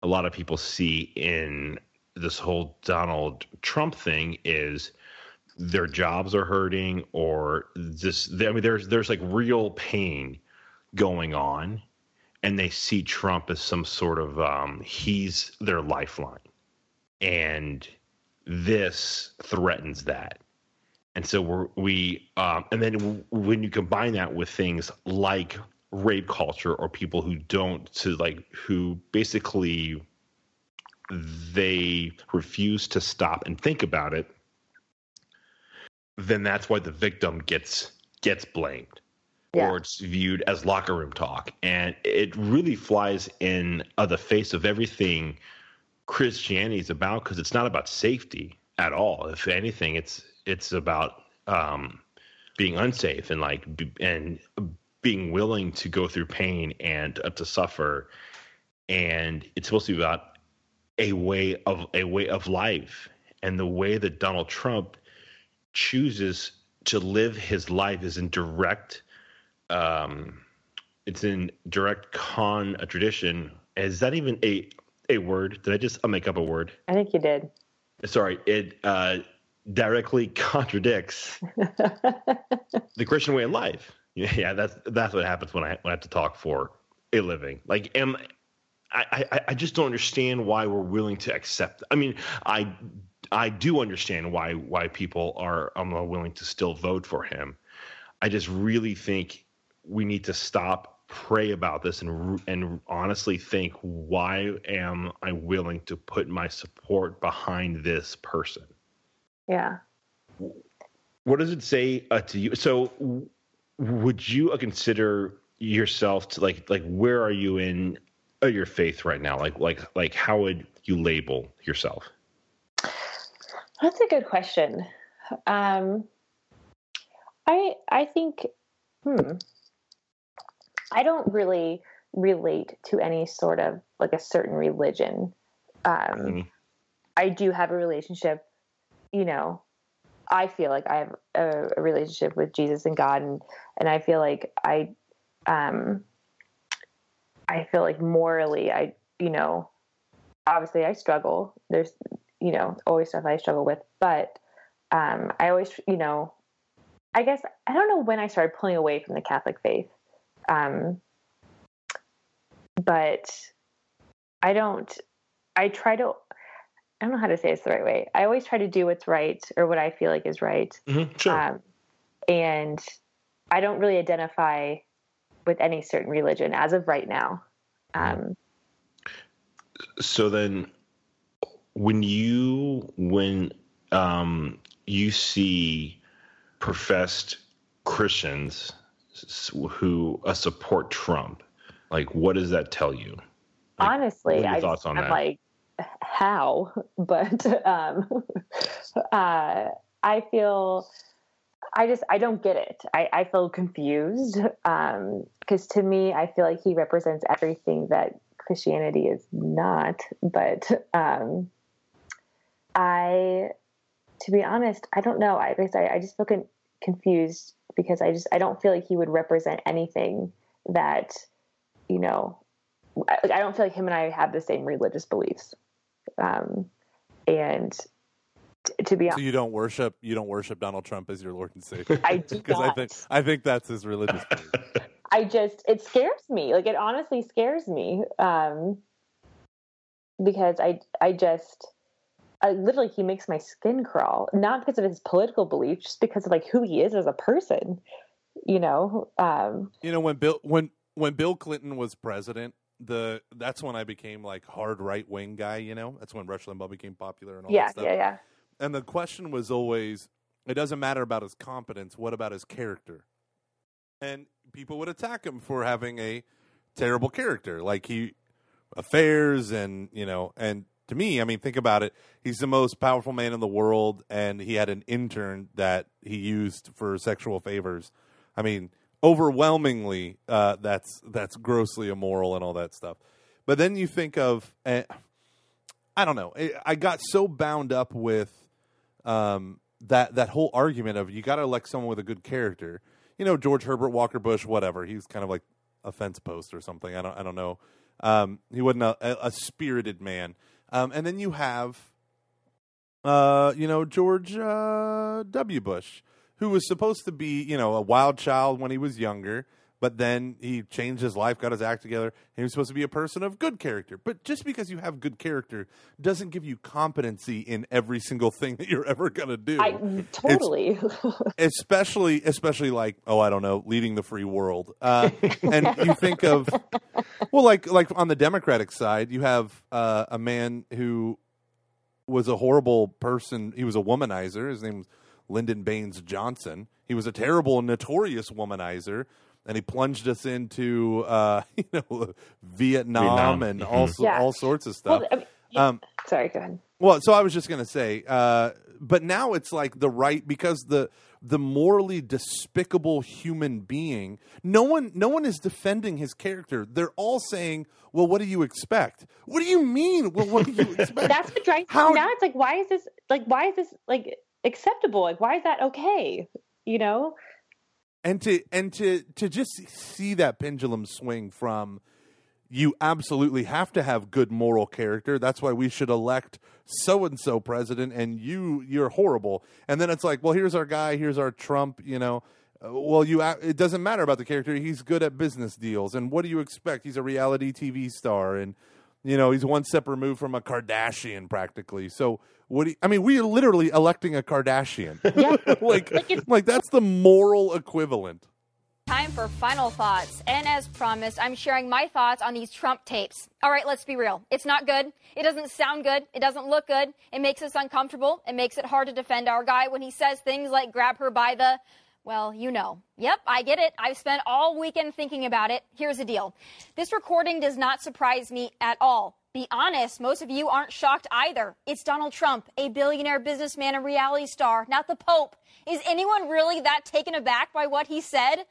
a lot of people see in this whole donald trump thing is their jobs are hurting or this i mean there's there's like real pain going on and they see trump as some sort of um he's their lifeline. And this threatens that. And so we're we um and then when you combine that with things like rape culture or people who don't to like who basically they refuse to stop and think about it then that's why the victim gets gets blamed yeah. or it's viewed as locker room talk and it really flies in uh, the face of everything christianity is about because it's not about safety at all if anything it's it's about um being unsafe and like and being willing to go through pain and uh, to suffer. And it's supposed to be about a way of a way of life. And the way that Donald Trump chooses to live his life is in direct um it's in direct con a tradition. Is that even a a word? Did i just I'll make up a word. I think you did. Sorry it uh directly contradicts the christian way of life yeah, that's that's what happens when I when I have to talk for a living. Like, am I, I I just don't understand why we're willing to accept. I mean, I I do understand why why people are um, willing to still vote for him. I just really think we need to stop, pray about this, and and honestly think, why am I willing to put my support behind this person? Yeah. What does it say uh, to you? So would you consider yourself to like like where are you in uh, your faith right now? Like like like how would you label yourself? That's a good question. Um, I I think hmm, I don't really relate to any sort of like a certain religion. Um, mm-hmm. I do have a relationship, you know, I feel like I have a, a, relationship with Jesus and God, and and I feel like I, um, I feel like morally, I you know, obviously I struggle. There's you know always stuff I struggle with, but um, I always you know, I guess I don't know when I started pulling away from the Catholic faith, um, but I don't. I try to I don't know how to say this the right way. I always try to do what's right or what I feel like is right. Mm-hmm, sure. Um, and I don't really identify with any certain religion as of right now. Um, so then, when you when um, you see professed Christians who uh, support Trump. Like, what does that tell you? Like, Honestly, I just, I'm that? like, how? But um, uh, I feel, I just, I don't get it. I, I feel confused because um, to me, I feel like he represents everything that Christianity is not. But um, I, to be honest, I don't know. I I, I just feel con- confused because I just I don't feel like he would represent anything that you know. I don't feel like him and I have the same religious beliefs, um, and t- to be honest, so you don't worship you don't worship Donald Trump as your Lord and Savior. I do because I think I think that's his religious. I just it scares me. Like it honestly scares me. Um, because I I just I, literally he makes my skin crawl not because of his political beliefs just because of like who he is as a person you know um, you know when bill when when bill clinton was president the that's when i became like hard right wing guy you know that's when rush limbaugh became popular and all yeah that stuff Yeah, yeah yeah and the question was always it doesn't matter about his competence what about his character and people would attack him for having a terrible character like he affairs and you know and to me, I mean, think about it. He's the most powerful man in the world, and he had an intern that he used for sexual favors. I mean, overwhelmingly, uh, that's that's grossly immoral and all that stuff. But then you think of, uh, I don't know. I got so bound up with um, that that whole argument of you got to elect someone with a good character. You know, George Herbert Walker Bush, whatever. He's kind of like a fence post or something. I don't. I don't know. Um, he wasn't a, a spirited man. Um, and then you have, uh, you know, George uh, W. Bush, who was supposed to be, you know, a wild child when he was younger, but then he changed his life, got his act together, and he was supposed to be a person of good character. But just because you have good character doesn't give you competency in every single thing that you're ever going to do. I totally. especially, especially like, oh, I don't know, leading the free world. Uh, and you think of, well, like, like on the Democratic side, you have uh, a man who was a horrible person. He was a womanizer. His name was Lyndon Baines Johnson. He was a terrible, and notorious womanizer and he plunged us into uh, you know Vietnam, Vietnam. and mm-hmm. all yeah. all sorts of stuff. Well, I mean, um, sorry, go ahead. Well, so I was just going to say, uh, but now it's like the right because the the morally despicable human being. No one, no one is defending his character. They're all saying, "Well, what do you expect? What do you mean? Well, what do you expect?" That's what drives How... me nuts. Like, why is this? Like, why is this like acceptable? Like, why is that okay? You know? and to and to to just see that pendulum swing from you absolutely have to have good moral character that's why we should elect so and so president and you you're horrible and then it's like well here's our guy here's our trump you know uh, well you it doesn't matter about the character he's good at business deals and what do you expect he's a reality tv star and you know he's one step removed from a kardashian practically so what do you, I mean, we are literally electing a Kardashian. Yeah. like, like that's the moral equivalent. Time for final thoughts. And as promised, I'm sharing my thoughts on these Trump tapes. All right, let's be real. It's not good. It doesn't sound good. It doesn't look good. It makes us uncomfortable. It makes it hard to defend our guy when he says things like grab her by the well, you know. Yep, I get it. I've spent all weekend thinking about it. Here's the deal. This recording does not surprise me at all be honest, most of you aren't shocked either. It's Donald Trump, a billionaire businessman and reality star, not the Pope. Is anyone really that taken aback by what he said?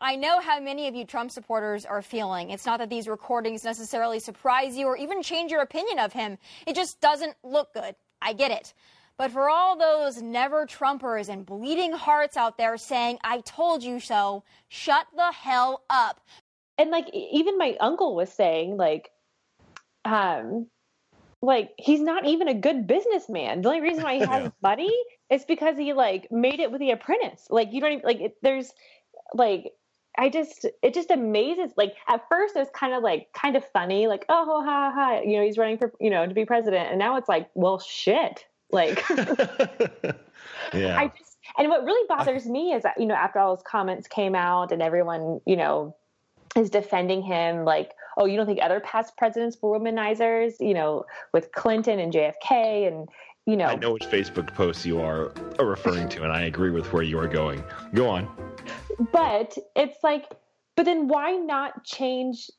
I know how many of you Trump supporters are feeling. It's not that these recordings necessarily surprise you or even change your opinion of him. It just doesn't look good. I get it. But for all those never Trumpers and bleeding hearts out there saying, I told you so, shut the hell up. And like, even my uncle was saying, like, um, like he's not even a good businessman. The only reason why he has yeah. money is because he like made it with the apprentice. Like you don't even like it, there's like I just it just amazes. Like at first it was kind of like kind of funny, like oh ha ha, you know he's running for you know to be president, and now it's like well shit, like yeah. I just and what really bothers me is that you know after all those comments came out and everyone you know is defending him like oh, you don't think other past presidents were womanizers? You know, with Clinton and JFK and you know. I know which Facebook posts you are referring to, and I agree with where you are going. Go on. but it's like, but then why not change?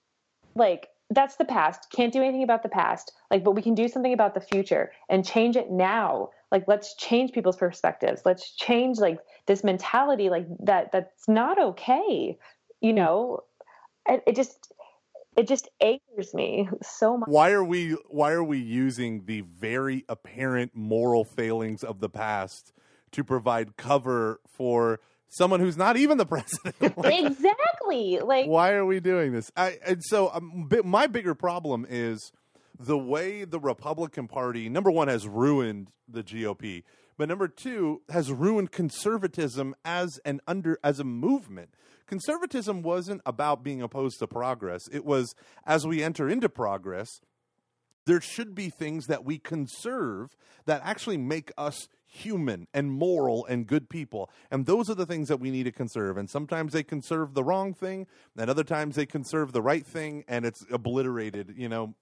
Like, that's the past. Can't do anything about the past. Like, but we can do something about the future and change it now. Like, let's change people's perspectives. Let's change like this mentality. Like that. That's not okay. You know, it, it just it just angers me so much. Why are we why are we using the very apparent moral failings of the past to provide cover for someone who's not even the president? like, exactly. Like why are we doing this? I, and so um, my bigger problem is the way the Republican Party number 1 has ruined the GOP, but number 2 has ruined conservatism as an under as a movement conservatism wasn't about being opposed to progress. It was as we enter into progress, there should be things that we conserve that actually make us human and moral and good people. And those are the things that we need to conserve. And sometimes they conserve the wrong thing, and other times they conserve the right thing, and it's obliterated, you know.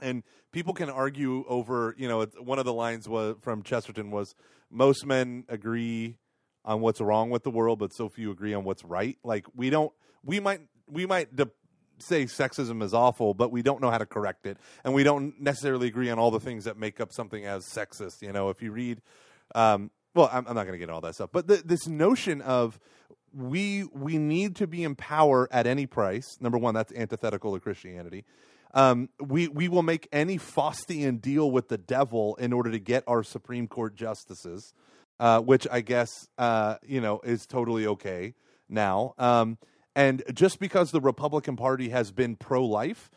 And people can argue over, you know, one of the lines was from Chesterton was most men agree on what's wrong with the world, but so few agree on what's right. Like we don't, we might, we might de- say sexism is awful, but we don't know how to correct it, and we don't necessarily agree on all the things that make up something as sexist. You know, if you read, um, well, I'm, I'm not going to get all that stuff, but this notion of we we need to be in power at any price. Number one, that's antithetical to Christianity. Um, we we will make any Faustian deal with the devil in order to get our Supreme Court justices uh, which I guess uh, you know is totally okay now. Um, and just because the Republican Party has been pro-life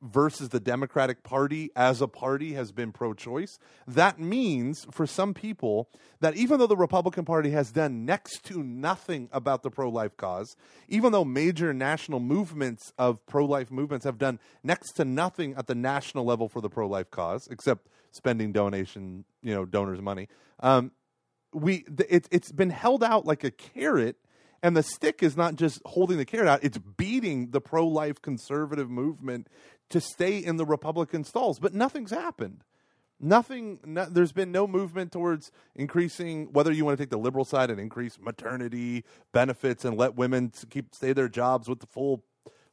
versus the Democratic Party as a party has been pro-choice, that means for some people that even though the Republican Party has done next to nothing about the pro-life cause, even though major national movements of pro-life movements have done next to nothing at the national level for the pro-life cause, except spending donation, you know, donors' money. Um, we it, it's been held out like a carrot and the stick is not just holding the carrot out it's beating the pro-life conservative movement to stay in the republican stalls but nothing's happened nothing no, there's been no movement towards increasing whether you want to take the liberal side and increase maternity benefits and let women keep stay their jobs with the full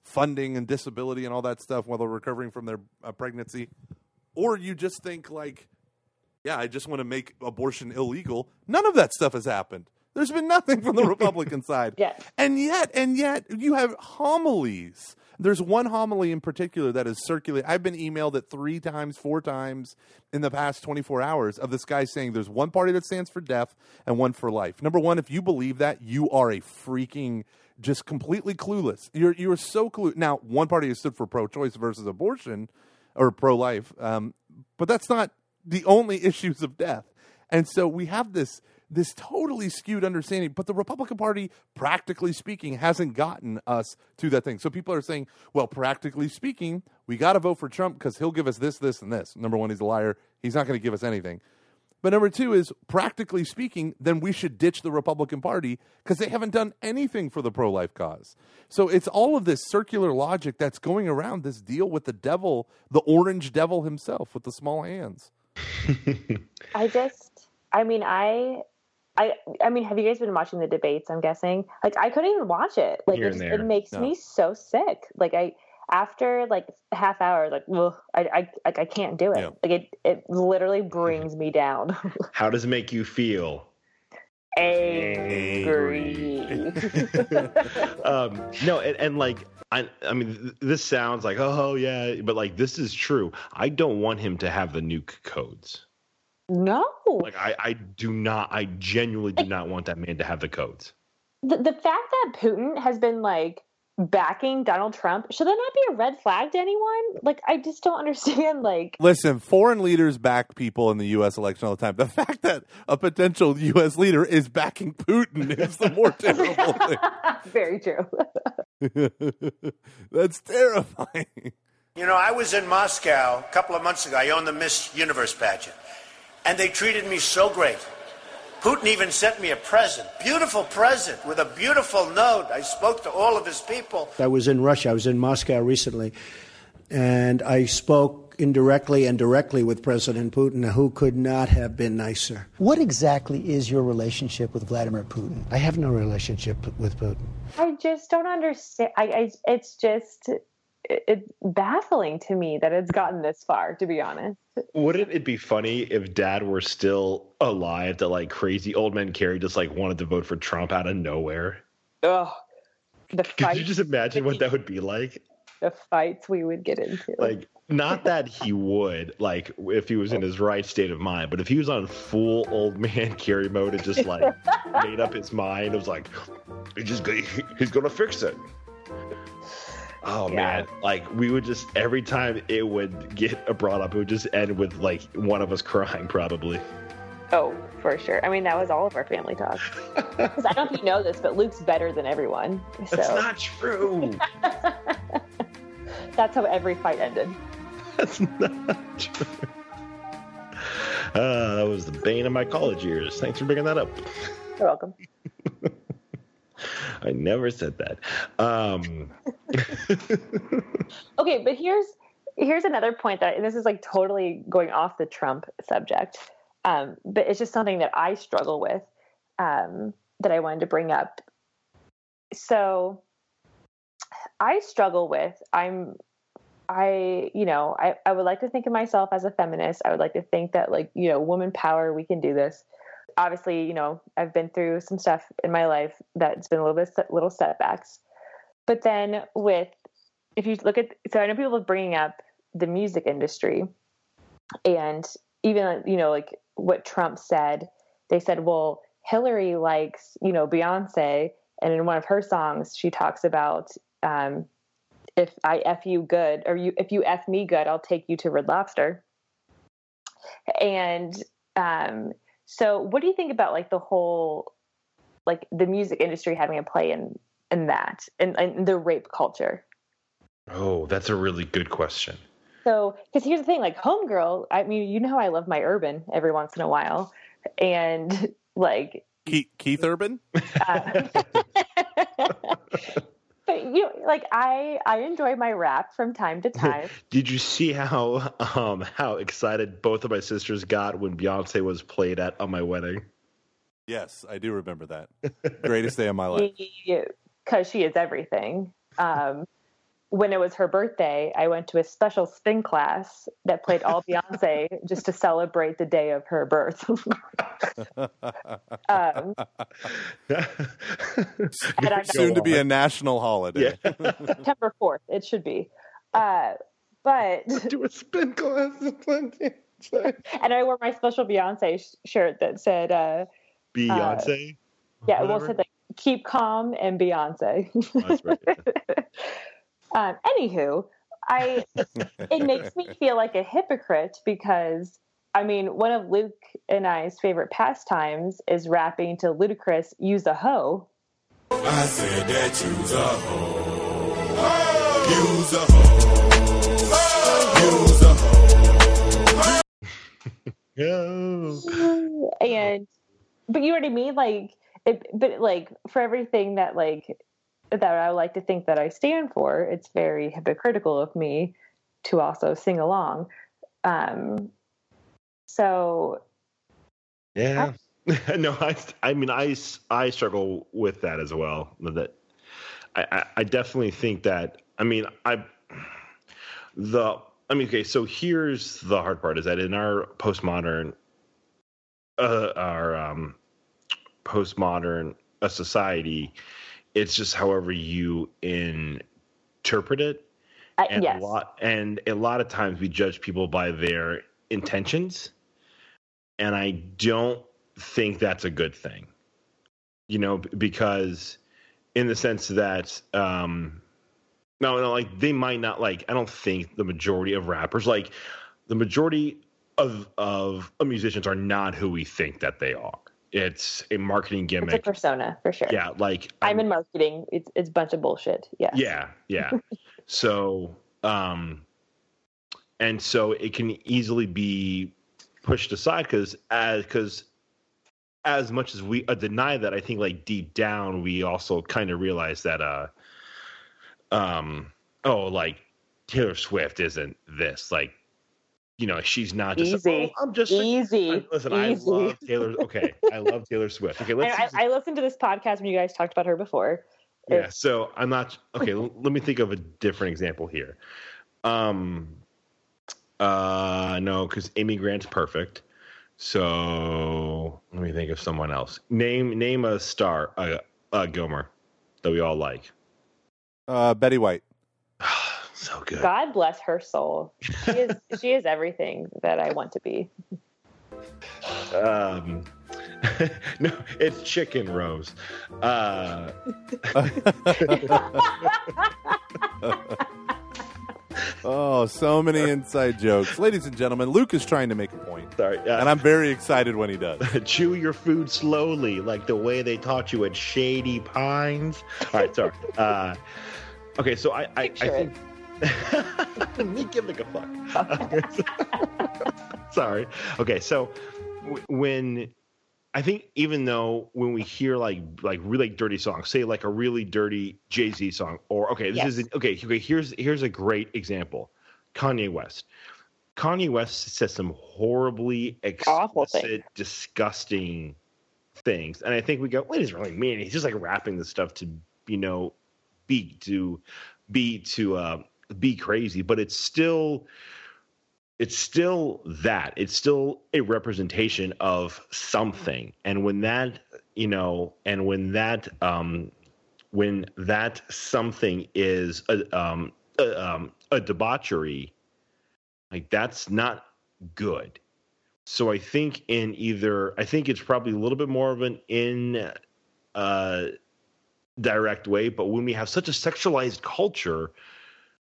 funding and disability and all that stuff while they're recovering from their uh, pregnancy or you just think like yeah, I just want to make abortion illegal. None of that stuff has happened. There's been nothing from the Republican side. Yes. And yet, and yet, you have homilies. There's one homily in particular that is circulating. I've been emailed it three times, four times in the past 24 hours of this guy saying there's one party that stands for death and one for life. Number one, if you believe that, you are a freaking just completely clueless. You're you're so clueless. Now, one party has stood for pro-choice versus abortion or pro-life, um, but that's not the only issues of death. And so we have this this totally skewed understanding, but the Republican Party, practically speaking, hasn't gotten us to that thing. So people are saying, well, practically speaking, we got to vote for Trump because he'll give us this, this, and this. Number one, he's a liar. He's not going to give us anything. But number two is, practically speaking, then we should ditch the Republican Party because they haven't done anything for the pro life cause. So it's all of this circular logic that's going around this deal with the devil, the orange devil himself with the small hands. I just, I mean, I, I, I mean, have you guys been watching the debates? I'm guessing. Like, I couldn't even watch it. Like, it, just, it, makes no. me so sick. Like, I after like half hour, like, well, I, I, I, I can't do it. Yeah. Like, it, it literally brings me down. How does it make you feel? Angry. um, no, and, and like I, I mean, this sounds like, oh, yeah, but like, this is true. I don't want him to have the nuke codes. No. Like, I, I do not, I genuinely do not want that man to have the codes. The, the fact that Putin has been like backing Donald Trump, should that not be a red flag to anyone? Like, I just don't understand. Like, listen, foreign leaders back people in the U.S. election all the time. The fact that a potential U.S. leader is backing Putin is the more terrible thing. Very true. That's terrifying. You know, I was in Moscow a couple of months ago. I owned the Miss Universe pageant, and they treated me so great. Putin even sent me a present, beautiful present with a beautiful note. I spoke to all of his people. I was in Russia. I was in Moscow recently, and I spoke spoke indirectly and directly with President Putin, who could not have been nicer. What exactly is your relationship with Vladimir Putin? I have no relationship with Putin. I just don't understand. I, I it's just it's baffling to me that it's gotten this far. To be honest, wouldn't it be funny if Dad were still alive? That like crazy old man Kerry just like wanted to vote for Trump out of nowhere. oh The fight. Could you just imagine what that would be like? The fights we would get into. Like, not that he would, like, if he was in his right state of mind, but if he was on full old man Kerry mode and just like made up his mind, it was like, he just he's gonna fix it. Oh man, like we would just every time it would get brought up, it would just end with like one of us crying, probably. Oh, for sure. I mean, that was all of our family talk. Because I don't know if you know this, but Luke's better than everyone. So. That's not true. That's how every fight ended. That's not true. Uh, that was the bane of my college years. Thanks for bringing that up. You're welcome. I never said that. Um. okay, but here's here's another point that and this is like totally going off the Trump subject, um, but it's just something that I struggle with um, that I wanted to bring up. So I struggle with I'm I, you know, I, I would like to think of myself as a feminist. I would like to think that like, you know, woman power, we can do this obviously, you know, I've been through some stuff in my life that's been a little bit little setbacks. But then with if you look at so I know people are bringing up the music industry and even you know like what Trump said, they said, well, Hillary likes, you know, Beyonce and in one of her songs she talks about um, if I F you good or you if you F me good, I'll take you to Red Lobster. And um, so, what do you think about like the whole, like the music industry having a play in in that and, and the rape culture? Oh, that's a really good question. So, because here's the thing, like Homegirl, I mean, you know I love my urban every once in a while, and like Keith, Keith Urban. Uh, but you know, like I I enjoy my rap from time to time. Did you see how um how excited both of my sisters got when Beyonce was played at on my wedding? Yes, I do remember that. Greatest day of my life. Because she is everything. Um, when it was her birthday, I went to a special spin class that played all Beyonce just to celebrate the day of her birth. um, Soon to be a national holiday. Yeah. September 4th, it should be. Uh, but do a spin class. and I wore my special Beyonce sh- shirt that said uh, Beyonce. Uh, yeah, it well, said like, "Keep calm" and Beyonce. Oh, right. Um, anywho, I it makes me feel like a hypocrite because I mean, one of Luke and I's favorite pastimes is rapping to Ludacris "Use a Hoe." I said that use a hoe. Use a hoe. Use a hoe. and but you know what I mean, like. It, but like for everything that like that I like to think that I stand for, it's very hypocritical of me to also sing along. Um, so, yeah, I, no, I, I mean, I, I struggle with that as well. That I, I definitely think that, I mean, I, the, I mean, okay, so here's the hard part is that in our postmodern, uh, our, um, postmodern uh, society, it's just however you interpret it. Uh, and yes. a lot and a lot of times we judge people by their intentions. And I don't think that's a good thing. You know, because in the sense that um no, no, like they might not like I don't think the majority of rappers like the majority of of musicians are not who we think that they are it's a marketing gimmick. It's a persona for sure. Yeah, like I'm, I'm in marketing. It's it's a bunch of bullshit. Yeah. Yeah, yeah. so, um, and so it can easily be pushed aside because as because as much as we uh, deny that, I think like deep down we also kind of realize that uh, um, oh, like Taylor Swift isn't this like you know, she's not just Easy. "Oh, I'm just a- Easy. Listen, Easy. I love Taylor. Okay, I love Taylor Swift. Okay, I, let's. I, I listened to this podcast when you guys talked about her before. yeah, so I'm not okay. l- let me think of a different example here. Um, uh, no, because Amy Grant's perfect. So let me think of someone else. Name name a star, uh, uh Gilmer, that we all like. Uh, Betty White. so good. God bless her soul. She is she is everything that I want to be. Um, no, it's Chicken Rose. Uh, Oh, so many inside jokes. Ladies and gentlemen, Luke is trying to make a point, sorry, uh, and I'm very excited when he does. chew your food slowly, like the way they taught you at Shady Pines. All right, sorry. Uh, okay, so I, I, I Picture it. Think me giving a fuck. sorry. Okay, so w- when I think even though when we hear like like really dirty songs, say like a really dirty Jay Z song, or okay, this Yes. is okay. Okay, here's here's a great example, Kanye West. Kanye West says some horribly Awful thing. explicit, disgusting things, and I think we go, "What does he really mean?" He's just like rapping this stuff to you know be to be to uh, be crazy, but it's still it's still that. It's still a representation of something. And when that you know and when that um when that something is a um a, um, a debauchery like that's not good. So i think in either i think it's probably a little bit more of an in uh direct way but when we have such a sexualized culture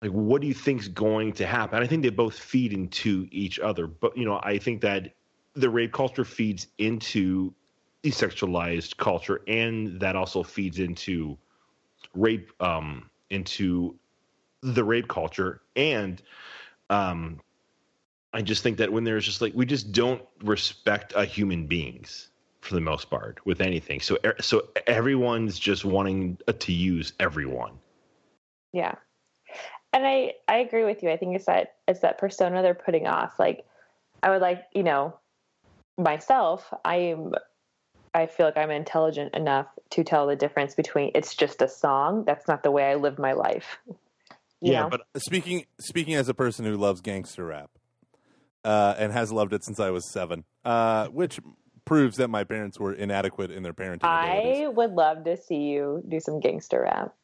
like what do you think's going to happen? I think they both feed into each other but you know i think that the rape culture feeds into desexualized culture and that also feeds into rape um into the rape culture. And um i just think that when there's just like we just don't respect uh, human beings for the most part with anything. So so everyone's just wanting uh, to use everyone. Yeah. And I I agree with you. I think it's that it's that persona they're putting off. Like I would like, you know, myself, I'm I feel like I'm intelligent enough to tell the difference between it's just a song. That's not the way I live my life. You yeah know? but Speaking speaking as a person who loves gangster rap, uh, and has loved it since I was seven, uh, which proves that my parents were inadequate in their parenting abilities. I would love to see you do some gangster rap.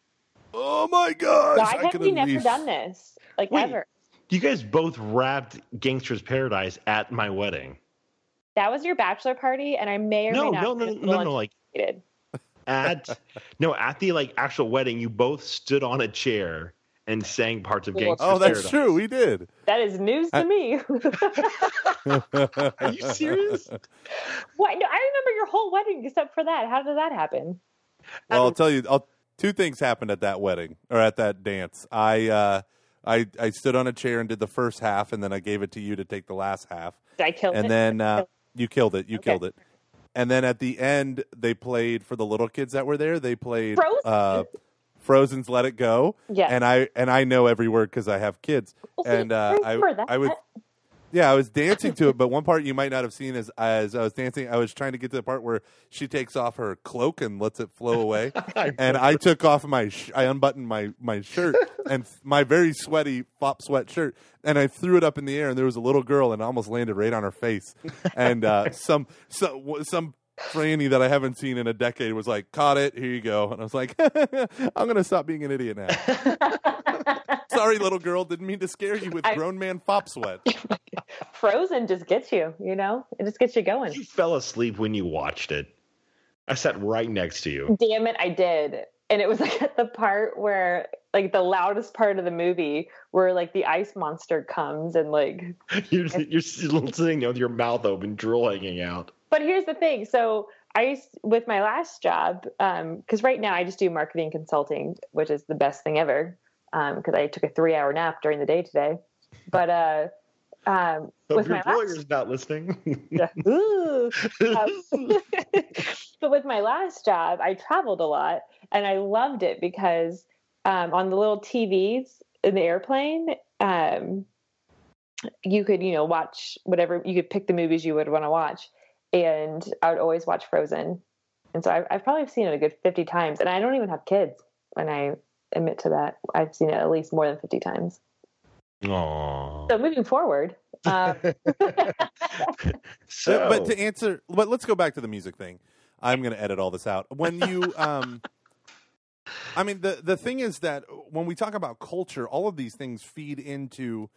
Oh my gosh! Why I have could we never unleash- done this? Like Wait. ever. You guys both rapped Gangsta's Paradise at my wedding. That was your bachelor party, and I may or No, may not no, no, have no, no, like at no, at the like actual wedding, you both stood on a chair and sang parts of Well, Gangster's Oh, that's Paradise. true. We did. That is news to I- me. Are you serious? what? No, I remember your whole wedding except for that. How did that happen? Well, I'll tell you. I'll, two things happened at that wedding or at that dance. I uh, I I stood on a chair and did the first half, and then I gave it to you to take the last half, Did I kill it? and then uh, you killed it. You Okay. killed it. And then at the end, they played for the little kids that were there. They played Frozen? uh, Frozen's "Let It Go." Yes. and I and I know every word because I have kids. Well, and uh, I that. I was yeah, I was dancing to it, but one part you might not have seen is as I was dancing, I was trying to get to the part where she takes off her cloak and lets it flow away, and I took off my, sh- I unbuttoned my my shirt and my very sweaty fop sweat shirt, and I threw it up in the air, and there was a little girl, and it almost landed right on her face, and uh, some some w- some franny that I haven't seen in a decade was like, "Caught it, here you go," and I was like, "I'm gonna stop being an idiot now." Sorry, little girl, didn't mean to scare you with I- grown man fop sweat. Frozen just gets you. You know, it just gets you going. You fell asleep when you watched it. I sat right next to you. Damn it, I did. And it was like at the part where, like, the loudest part of the movie, where like the ice monster comes and like You're you're sitting there with your mouth open, drool hanging out. But here's the thing. So I used with my last job, because right now I just do marketing consulting, which is the best thing ever. Because I took a three-hour nap during the day today. But uh, um, with your my last, employer's not listening. Ooh. Um, but with my last job, I traveled a lot, and I loved it because um, on the little TVs in the airplane, um, you could you know watch whatever you could pick the movies you would want to watch, and I would always watch Frozen, and so I've, I've probably seen it a good fifty times, and I don't even have kids, and I admit to that I've seen it at least more than fifty times. Aww. So moving forward, um, so, but to answer, but let's go back to the music thing. I'm going to edit all this out. When you, um, I mean, the the thing is that when we talk about culture, all of these things feed into,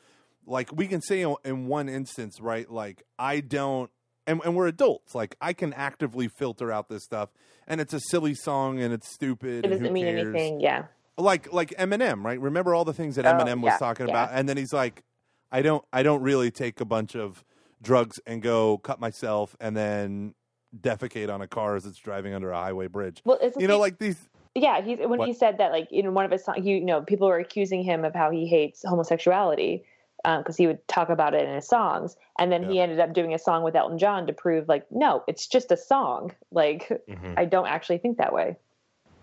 like, we can say in one instance, right? Like, I don't, and, and we're adults. Like, I can actively filter out this stuff, and it's a silly song, and it's stupid. it doesn't mean cares? anything. Yeah. like like Eminem, right? Remember all the things that Oh, Eminem was yeah, talking yeah. about, and then he's like, I don't I don't really take a bunch of drugs and go cut myself and then defecate on a car as it's driving under a highway bridge. Well, You know, like these. Yeah, he's when What? he said that, like in one of his songs, you know, people were accusing him of how he hates homosexuality because he would talk about it in his songs, and then he ended up doing a song with Elton John to prove, like, no, it's just a song. Like, Mhm. I don't actually think that way.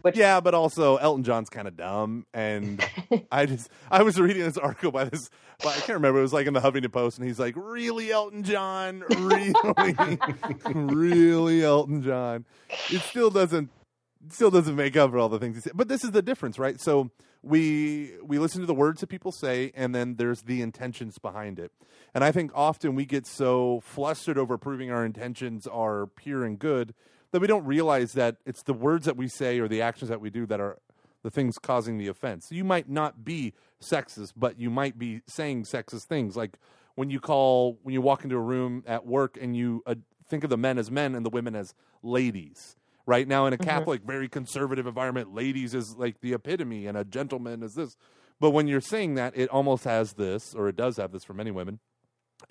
Which, Yeah, but also Elton John's kind of dumb, and I just I was reading this article by this, but I can't remember. It was like in the Huffington Post, and he's like, "Really, Elton John? Really, really, Elton John?" It still doesn't still doesn't make up for all the things he said. But this is the difference, right? So we we listen to the words that people say, and then there's the intentions behind it. And I think often we get so flustered over proving our intentions are pure and good that we don't realize that it's the words that we say or the actions that we do that are the things causing the offense. You might not be sexist, but you might be saying sexist things. Like when you call, when you walk into a room at work and you uh, think of the men as men and the women as ladies. Right now, in a Catholic, very conservative environment, ladies is like the epitome, and a gentleman is this. But when you're saying that, it almost has this, or it does have this for many women,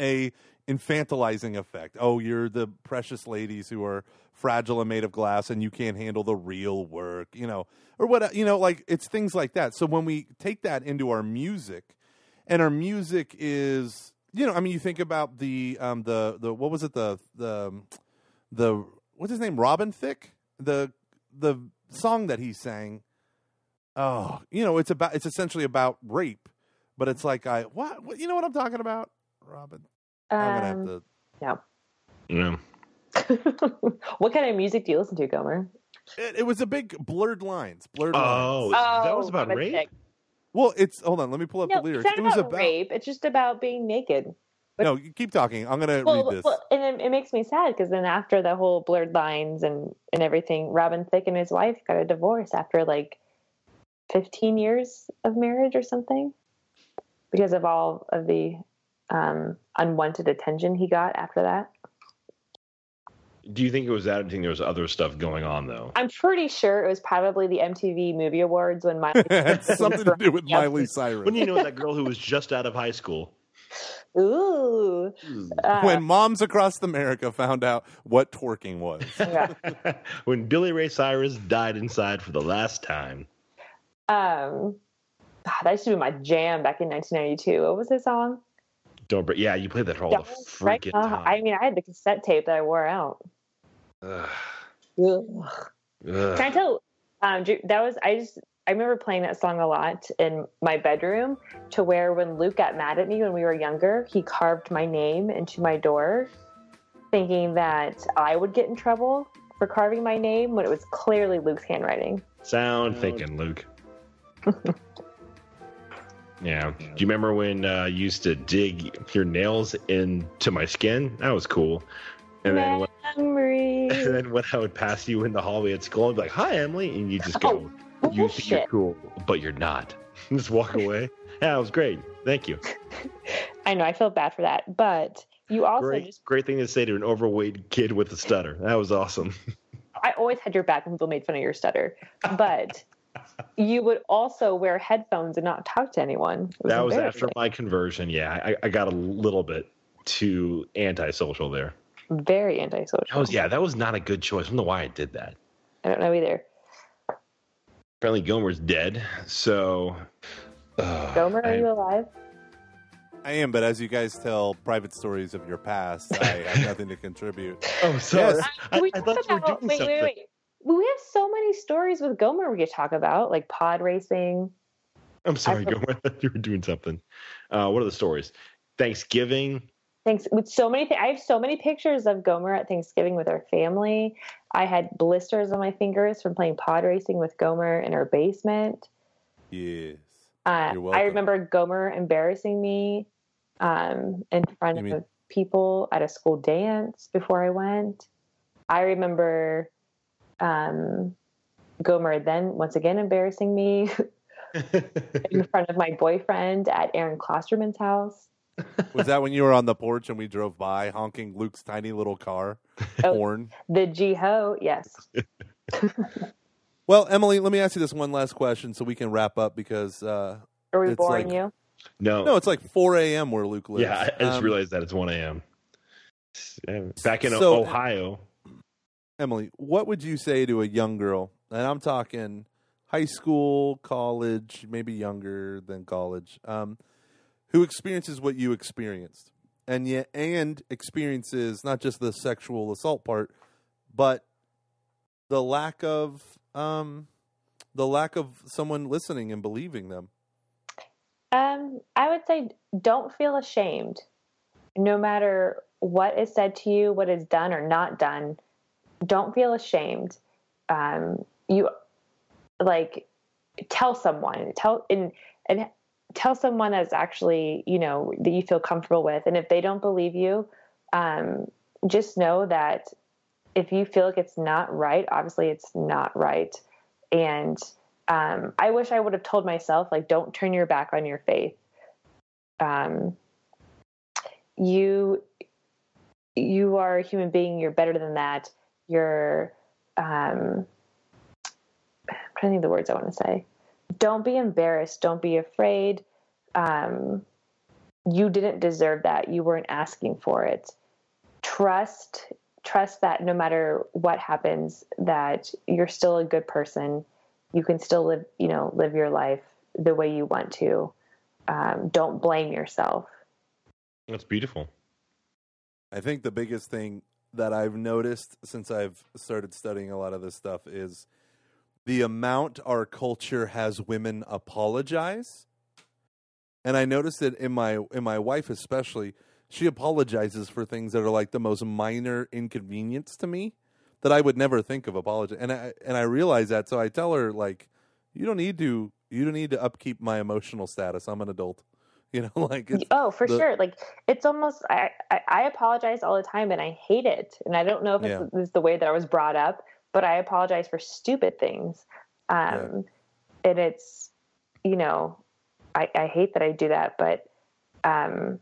a infantilizing effect. Oh, you're the precious ladies who are fragile and made of glass, and you can't handle the real work, you know, or what you know, like it's things like that. So when we take that into our music, and our music is, you know, I mean, you think about the um the the what was it the the the what's his name Robin Thicke the the song that he sang. Oh, you know, it's about it's essentially about rape, but it's like I what, what you know what I'm talking about, Robin. I'm gonna have um, to. no. Yeah. what kind of music do you listen to, Gomer? It, it was a big blurred lines. Blurred lines. Oh, that was Oh, about rape. Well, it's hold on. Let me pull up No, the lyrics. it's not It was about, about rape. It's just about being naked. But- no. You keep talking. I'm gonna Well, read this. well, and it, it makes me sad because then after the whole blurred lines and and everything, Robin Thicke and his wife got a divorce after like fifteen years of marriage or something because of all of the um, unwanted attention he got after that. Do you think it was that? Or do you think there was other stuff going on though? I'm pretty sure it was probably the MTV Movie Awards when Miley. had something to do with Miley Cyrus. When you know that girl who was just out of high school. Ooh. Uh, when moms across America found out what twerking was. yeah. when Billy Ray Cyrus died inside for the last time. Um, God, that used to be my jam back in 1992. What was his song? Don't break. Yeah, you played that all Don't the break freaking my time. I mean, I had the cassette tape that I wore out. Ugh. Ugh. Ugh. Can I tell? Um, that was I just I remember playing that song a lot in my bedroom. To where when Luke got mad at me when we were younger, he carved my name into my door, thinking that I would get in trouble for carving my name when it was clearly Luke's handwriting. Sound thinking, Luke. yeah. Do you remember when uh, you used to dig your nails into my skin? That was cool. And then, when, Memory. and then when I would pass you in the hallway at school, I'd be like, "Hi, Emily," and you just go, Oh, "You think you're cool, but you're not." just walk away. Yeah, it was great. Thank you. I know I feel bad for that, but you also Great, just great thing to say to an overweight kid with a stutter. That was awesome. I always had your back when people made fun of your stutter, but you would also wear headphones and not talk to anyone. It that was after my conversion. Yeah, I, I got a little bit too antisocial there. very antisocial. That was yeah, that was not a good choice. I don't know why I did that. I don't know either. Apparently, Gomer's dead. So, uh, Gomer, are I- you alive? I am, but as you guys tell private stories of your past, I have nothing to contribute. Oh, sorry. Yes. I, Can we I talk thought you were about- doing wait, something. wait, wait. We have so many stories with Gomer we could talk about, like pod racing. I'm sorry, I- Gomer. I thought you were doing something. Uh, what are the stories? Thanksgiving. Thanks with so many. Th- I have so many pictures of Gomer at Thanksgiving with our family. I had blisters on my fingers from playing pod racing with Gomer in our basement. Yes. Uh, I remember Gomer embarrassing me um, in front mean- of people at a school dance before I went. I remember um, Gomer then once again embarrassing me in front of my boyfriend at Aaron Klosterman's house. Was that when you were on the porch and we drove by honking Luke's tiny little car Oh. horn? The Geo, yes. Well, Emily, let me ask you this one last question so we can wrap up because uh, Are we It's boring like- you? No, no, it's like 4 a.m. where Luke lives. yeah, I, I just Um, realized that it's one a.m. Back in So- Ohio, Emily, what would you say to a young girl? And I'm talking high school, college, maybe younger than college, um, who experiences what you experienced, and yet and experiences not just the sexual assault part, but the lack of um, the lack of someone listening and believing them. Um, I would say don't feel ashamed. No matter what is said to you, what is done or not done, don't feel ashamed. Um, you like tell someone, tell and and tell someone that's actually you know that you feel comfortable with. And if they don't believe you, um, just know that if you feel like it's not right, obviously it's not right. And um, I wish I would have told myself, like, don't turn your back on your faith. Um, you, you are a human being. You're better than that. You're, um, I'm trying to think of the words I want to say. Don't be embarrassed. Don't be afraid. Um, you didn't deserve that. You weren't asking for it. Trust, trust that no matter what happens, that you're still a good person you can still live you know live your life the way you want to um, don't blame yourself that's beautiful. I think the biggest thing that I've noticed since I've started studying a lot of this stuff is the amount our culture has women apologize. And I noticed it in my in my wife especially. She apologizes for things that are like the most minor inconvenience to me that I would never think of apology. And I and I realize that, so I tell her like, you don't need to you don't need to upkeep my emotional status. I'm an adult. You know, like oh for the- sure like it's almost I, I i apologize all the time and i hate it and i don't know if Yeah. it's, it's the way that i was brought up but i apologize for stupid things um and it's you know i i hate that i do that but um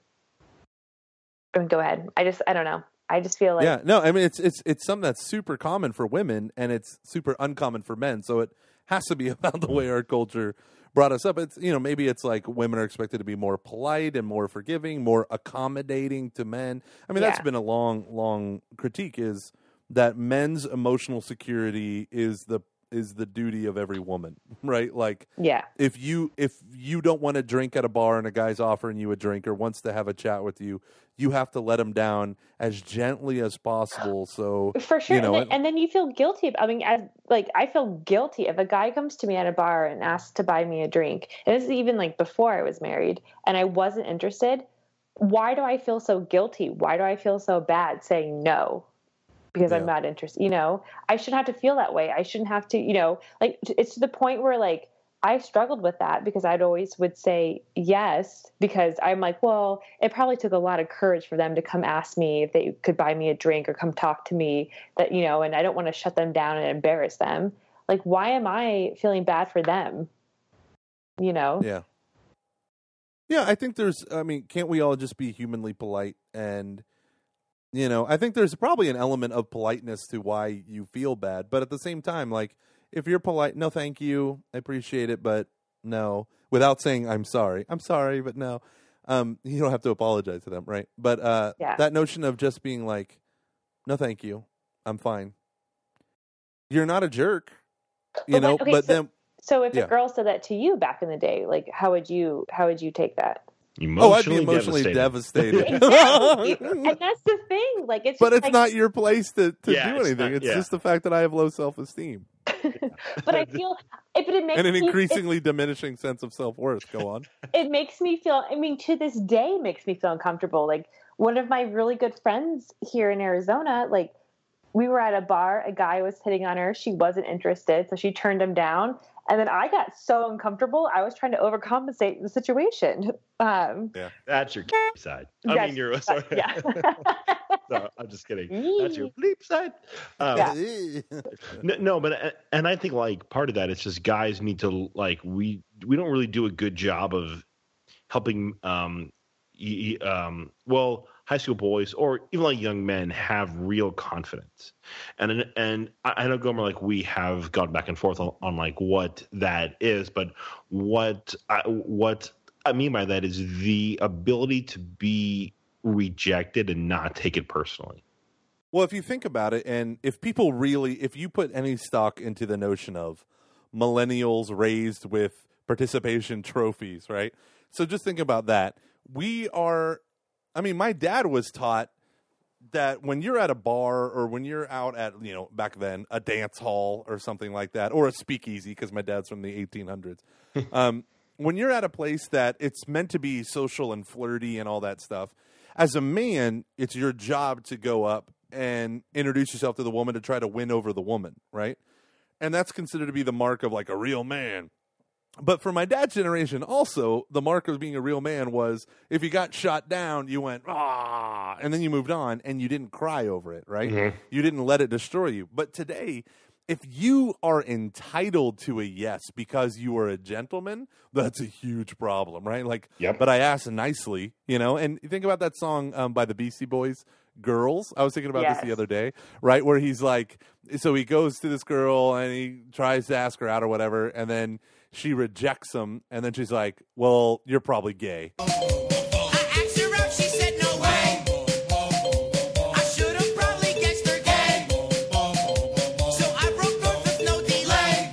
I mean, go ahead i just i don't know i just feel like yeah, no, I mean it's it's it's something that's super common for women and it's super uncommon for men. So it has to be about the way our culture brought us up. It's you know maybe it's like women are expected to be more polite and more forgiving, more accommodating to men. I mean that's been a long long critique is that men's emotional security is the is the duty of every woman, right? Like yeah. if you if you don't want to drink at a bar and a guy's offering you a drink or wants to have a chat with you, you have to let him down as gently as possible. So for sure. you know, and, then, and then you feel guilty i mean as like i feel guilty if a guy comes to me at a bar and asks to buy me a drink. And this is even like before i was married and i wasn't interested. Why do i feel so guilty? Why do i feel so bad saying no because i'm not interested you know i shouldn't have to feel that way i shouldn't have to you know like it's to the point where like I struggled with that because I'd always would say yes because I'm like, well, it probably took a lot of courage for them to come ask me if they could buy me a drink or come talk to me that you know, and I don't want to shut them down and embarrass them. Like, why am I feeling bad for them? You know? yeah. Yeah, I think there's I mean, can't we all just be humanly polite and you know, I think there's probably an element of politeness to why you feel bad, but at the same time like if you're polite, no thank you, I appreciate it, but no, without saying I'm sorry. I'm sorry, but no. Um you don't have to apologize to them, right? But uh Yeah. that notion of just being like no thank you. I'm fine. You're not a jerk. You But know, what- okay, but so- then So if Yeah. a girl said that to you back in the day, like how would you how would you take that? Oh, I'd be Emotionally emotionally devastated. Exactly. and that's the thing. Like it's but just it's like, not your place to, to Yeah, do it's anything. not- It's yeah. just the fact that I have low self esteem. but I feel, it, but it makes and an me, it- increasingly diminishing sense of self worth. Go on. it makes me feel i mean to this day it makes me feel uncomfortable like one of my really good friends here in arizona like we were at a bar a guy was hitting on her she wasn't interested so she turned him down and then i got so uncomfortable i was trying to overcompensate the situation um That's your side. I yes, mean, you're sorry. yeah no, I'm just kidding. That's your bleep side. Um, Yeah. no, no, but uh, and I think like part of that it's just guys need to like we we don't really do a good job of helping um y- y- um well high school boys or even like young men have real confidence and and I know Gomer like we have gone back and forth on, on like what that is but what I, what I mean by that is the ability to be rejected and not take it personally Well, if you think about it, and if people really, if you put any stock into the notion of millennials raised with participation trophies, right? So just think about that. We are, I mean, my dad was taught that when you're at a bar or when you're out at, you know, back then, a dance hall or something like that, or a speakeasy, because my dad's from the 1800s. um, when you're at a place that it's meant to be social and flirty and all that stuff, as a man, it's your job to go up and introduce yourself to the woman to try to win over the woman, right? And that's considered to be the mark of like a real man. But for my dad's generation, also, the mark of being a real man was if you got shot down, you went, ah, and then you moved on and you didn't cry over it, right? You didn't let it destroy you. But today, if you are entitled to a yes because you are a gentleman, that's a huge problem, right? Like, Yep. but I asked nicely, you know, and you think about that song um, by the Beastie Boys, Girls. I was thinking about this the other day, right? Where he's like, so he goes to this girl and he tries to ask her out or whatever, and then she rejects him, and then she's like, well, you're probably gay. I asked her out, she said no way. I should have probably guessed her gay. So I broke north with no delay.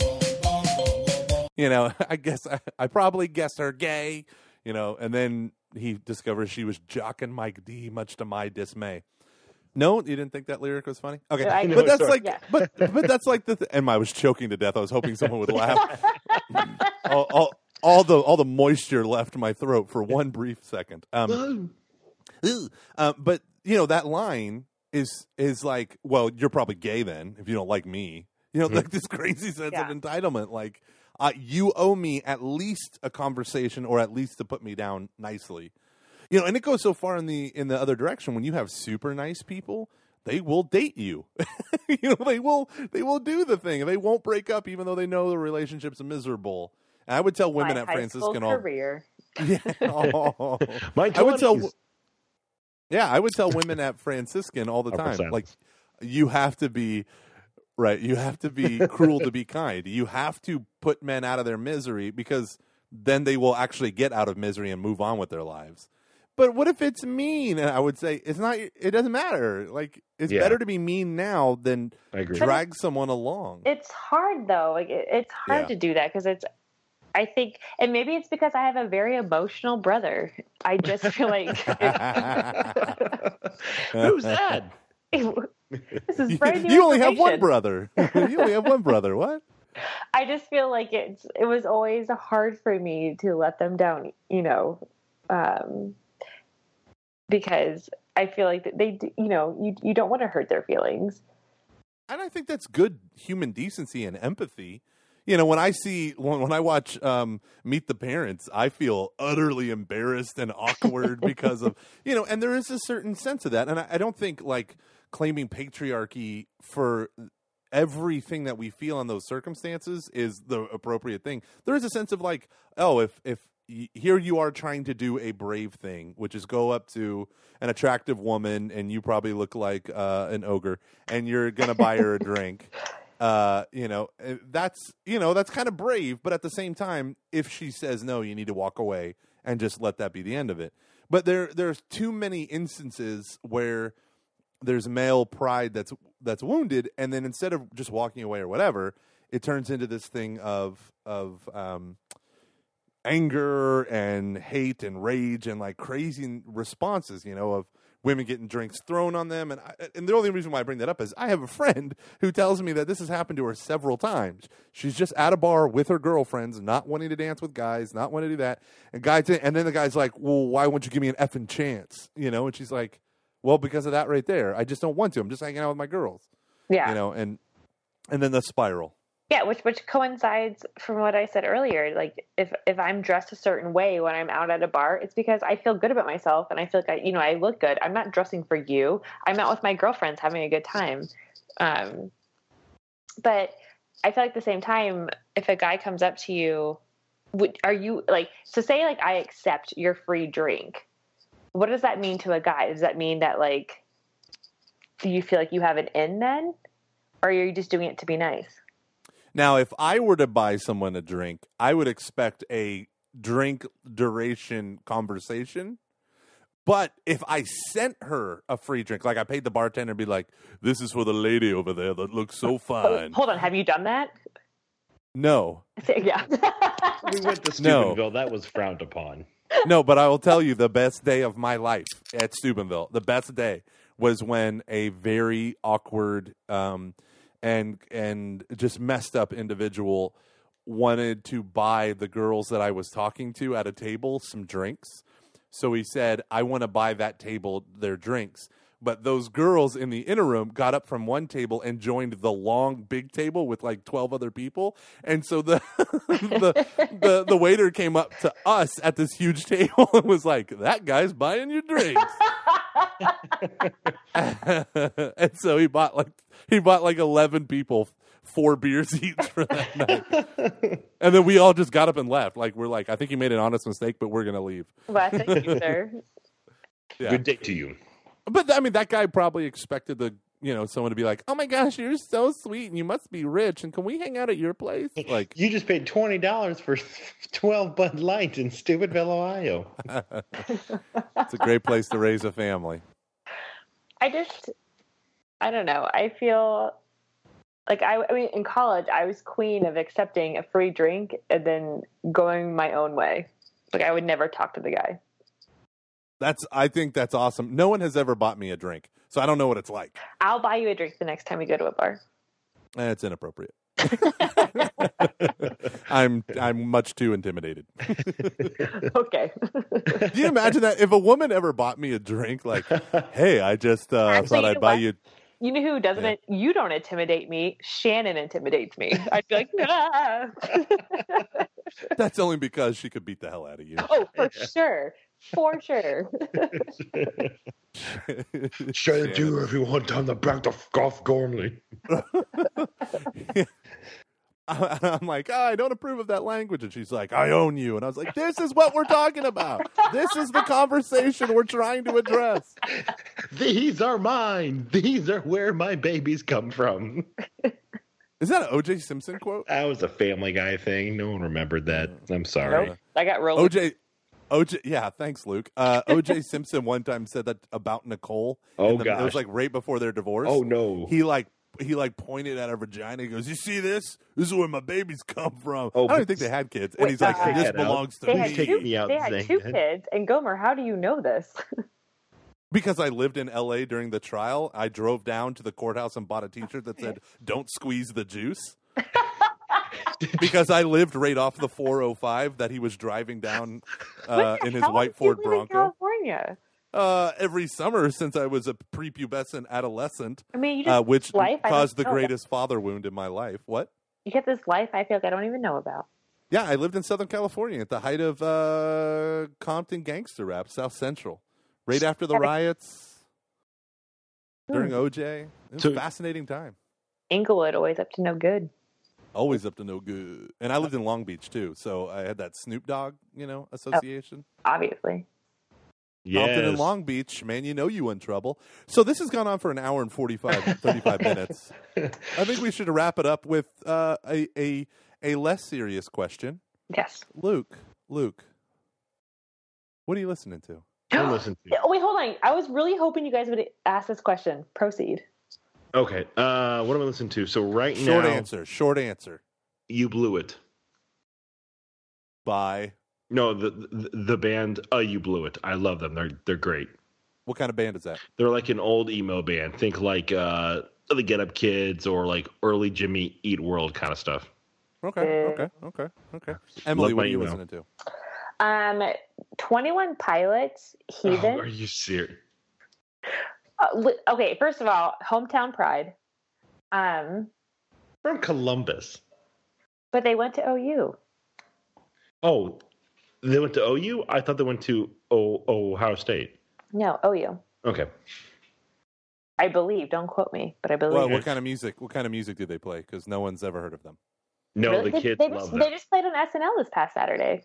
you know, I guess I, I probably guessed her gay, you know, and then he discovers she was jocking Mike D, much to my dismay. No, you didn't think that lyric was funny? Okay, I but that's like, Yeah. but but that's like the, th- and I was choking to death. I was hoping someone would laugh. all, all, all the all the moisture left my throat for one brief second. Um, Uh, but you know that line is is like, well, you're probably gay then if you don't like me. You know, like this crazy sense Yeah. of entitlement. Like, uh, you owe me at least a conversation, or at least to put me down nicely. You know, and it goes so far in the in the other direction. When you have super nice people, they will date you. you know, they will they will do the thing. They won't break up, even though they know the relationship's miserable. And I would tell women my at high school Franciscan all career yeah. Oh. my I would tell yeah, I would tell women at Franciscan all the time, 100%. like you have to be right. You have to be cruel to be kind. You have to put men out of their misery because then they will actually get out of misery and move on with their lives. But what if it's mean? And I would say it's not. It doesn't matter. Like it's Yeah. better to be mean now than I agree. drag someone along. it's hard though like it, it's hard Yeah. to do that because it's i think and maybe it's because i have a very emotional brother i just feel like Who's that? this is you, brand new you only have one brother. you only have one brother. What? i just feel like it's it was always hard for me to let them down you know um because i feel like they you know you you don't want to hurt their feelings and I think that's good human decency and empathy. You know, when I see when, when I watch um, Meet the Parents, I feel utterly embarrassed and awkward because of you know, and there is a certain sense of that, and I, I don't think like claiming patriarchy for everything that we feel in those circumstances is the appropriate thing. There is a sense of like, oh, if if here you are trying to do a brave thing, which is go up to an attractive woman and you probably look like uh, an ogre, and you're gonna buy her a drink. Uh, you know, eh, that's you know that's kind of brave, but at the same time, if she says no, you need to walk away and just let that be the end of it. But there there's too many instances where there's male pride that's that's wounded, and then instead of just walking away or whatever, it turns into this thing of of um, anger and hate and rage and like crazy responses, you know, of women getting drinks thrown on them, and I, and the only reason why I bring that up is I have a friend who tells me that this has happened to her several times. She's just at a bar with her girlfriends, not wanting to dance with guys, not wanting to do that, and guys, and then the guy's like, "Well, why won't you give me an effing chance?" You know, and she's like, "Well, because of that right there. I just don't want to. I'm just hanging out with my girls." Yeah. You know, and and then the spiral. Yeah, which which coincides from what I said earlier. Like if if I'm dressed a certain way when I'm out at a bar, it's because I feel good about myself and I feel like I, you know, I look good. I'm not dressing for you. I'm out with my girlfriends having a good time. Um, but I feel like at the same time, if a guy comes up to you, would, are you like so? Say like I accept your free drink. What does that mean to a guy? Does that mean that like, do you feel like you have an in then, or are you just doing it to be nice? Now, if I were to buy someone a drink, I would expect a drink duration conversation. But if I sent her a free drink, like I paid the bartender, and be like, "This is for the lady over there that looks so fine." Hold on, have you done that? No, Yeah. We went to No. Steubenville. That was frowned upon. no, but I will tell you the best day of my life at Steubenville. The best day was when a very awkward um, and and just messed up individual wanted to buy the girls that I was talking to at a table some drinks. So he said, "I want to buy that table their drinks." But those girls in the interim got up from one table and joined the long big table with like twelve other people, and so the the, the the waiter came up to us at this huge table and was like, "That guy's buying your drinks." and so he bought like he bought like eleven people four beers each for that night, and then we all just got up and left. Like we're like, I think you made an honest mistake, but we're gonna leave. well, thank you, sir. Yeah. Good day to you. But I mean, that guy probably expected the you know someone to be like, "Oh my gosh, you're so sweet, and you must be rich, and can we hang out at your place?" Like, You just paid twenty dollars for twelve Bud Light in Steubenville, Ohio. it's a great place to raise a family. I just, I don't know. I feel like I, I mean, in college, I was queen of accepting a free drink and then going my own way. Like I would never talk to the guy. That's I think that's awesome. No one has ever bought me a drink, so I don't know what it's like. I'll buy you a drink the next time we go to a bar. Eh, it's inappropriate. I'm I'm much too intimidated. okay. Can you imagine that if a woman ever bought me a drink, like, "Hey, I just uh, Actually, thought I'd buy what? you." You know who doesn't? Yeah. You don't intimidate me. Shannon intimidates me. I'd be like, nah. That's only because she could beat the hell out of you. oh, for sure, for sure. Sure, to do everyone down the back of Golf Gormley. I'm like, oh, I don't approve of that language. And she's like, I own you. And I was like, this is what we're talking about. This is the conversation we're trying to address. These are mine. These are where my babies come from. Is that an OJ Simpson quote? That was a Family Guy thing. No one remembered that. Mm. I'm sorry. Nope. I got rolled. OJ. OJ, yeah, thanks, Luke. Uh, OJ Simpson one time said that about Nicole. Oh, in the- it was like right before their divorce. Oh no. He like he like pointed at her vagina. He goes, "You see this? This is where my babies come from." Oh, I don't but- think they had kids, Wait, and he's like, uh, "This Take out. belongs to They me." had, Please take two, me out they had two that. kids. And Gomer, how do you know this? Because I lived in LA during the trial, I drove down to the courthouse and bought a T-shirt that said "Don't squeeze the juice." because I lived right off the 405 that he was driving down uh, in his white Ford Bronco California. uh, every summer since I was a prepubescent adolescent, I mean, you just uh, which life I caused the know. greatest father wound in my life. What? You get this life I feel like I don't even know about. Yeah, I lived in Southern California at the height of uh, Compton gangster rap, South Central, right after the riots during Hmm. OJ. It was So- a fascinating time. Inglewood always up to no good. Always up to no good. And I lived in Long Beach too, so I had that Snoop Dogg, you know, association. Obviously. Compton and Yes. Long Beach, man, you know you in trouble. So this has gone on for an hour and 45, 35 minutes. I think we should wrap it up with uh, a, a a less serious question. Yes. Luke, Luke, what are you listening to? Don't listen to Oh, wait, hold on. I was really hoping you guys would ask this question. Proceed. Okay. Uh, what am I listening to? So right Short now, short answer. Short answer. you blew it. By No, the, the the band. Uh, you blew it. I love them. They're they're great. What kind of band is that? They're like an old emo band. Think like uh, the Get Up Kids or like early Jimmy Eat World kind of stuff. Okay, Uh, okay, okay, okay. Emily, Love what are you email. listening to? Um, Twenty One Pilots, Heathen. Oh, are you serious? Uh, okay, first of all, hometown pride. Um, From Columbus. but they went to OU. Oh, they went to OU. I thought they went to o- Ohio State. No, OU. Okay. I believe. Don't quote me, but I believe. Well, what kind of music? What kind of music did they play? Because no one's ever heard of them. No, Really? the They- kids they, love just, them. they just played on SNL this past Saturday.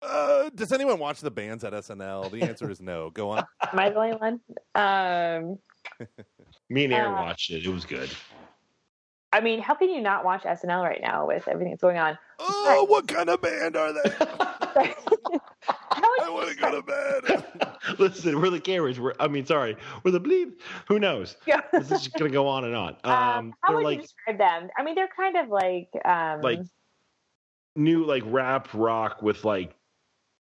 Uh, does anyone watch the bands at SNL? The answer is no. Go on. Am I the only one? Um, Me and Aaron uh, watched it. It was good. I mean, how can you not watch SNL right now with everything that's going on? Oh, what kind of band are they? I want to go to bed. Listen, we're the cameras. We're, I mean, sorry, we're the bleep. Who knows? Yeah. This is just gonna go on and on. Um, Um, how they're would like you describe them? I mean, they're kind of like um, like new like rap rock with like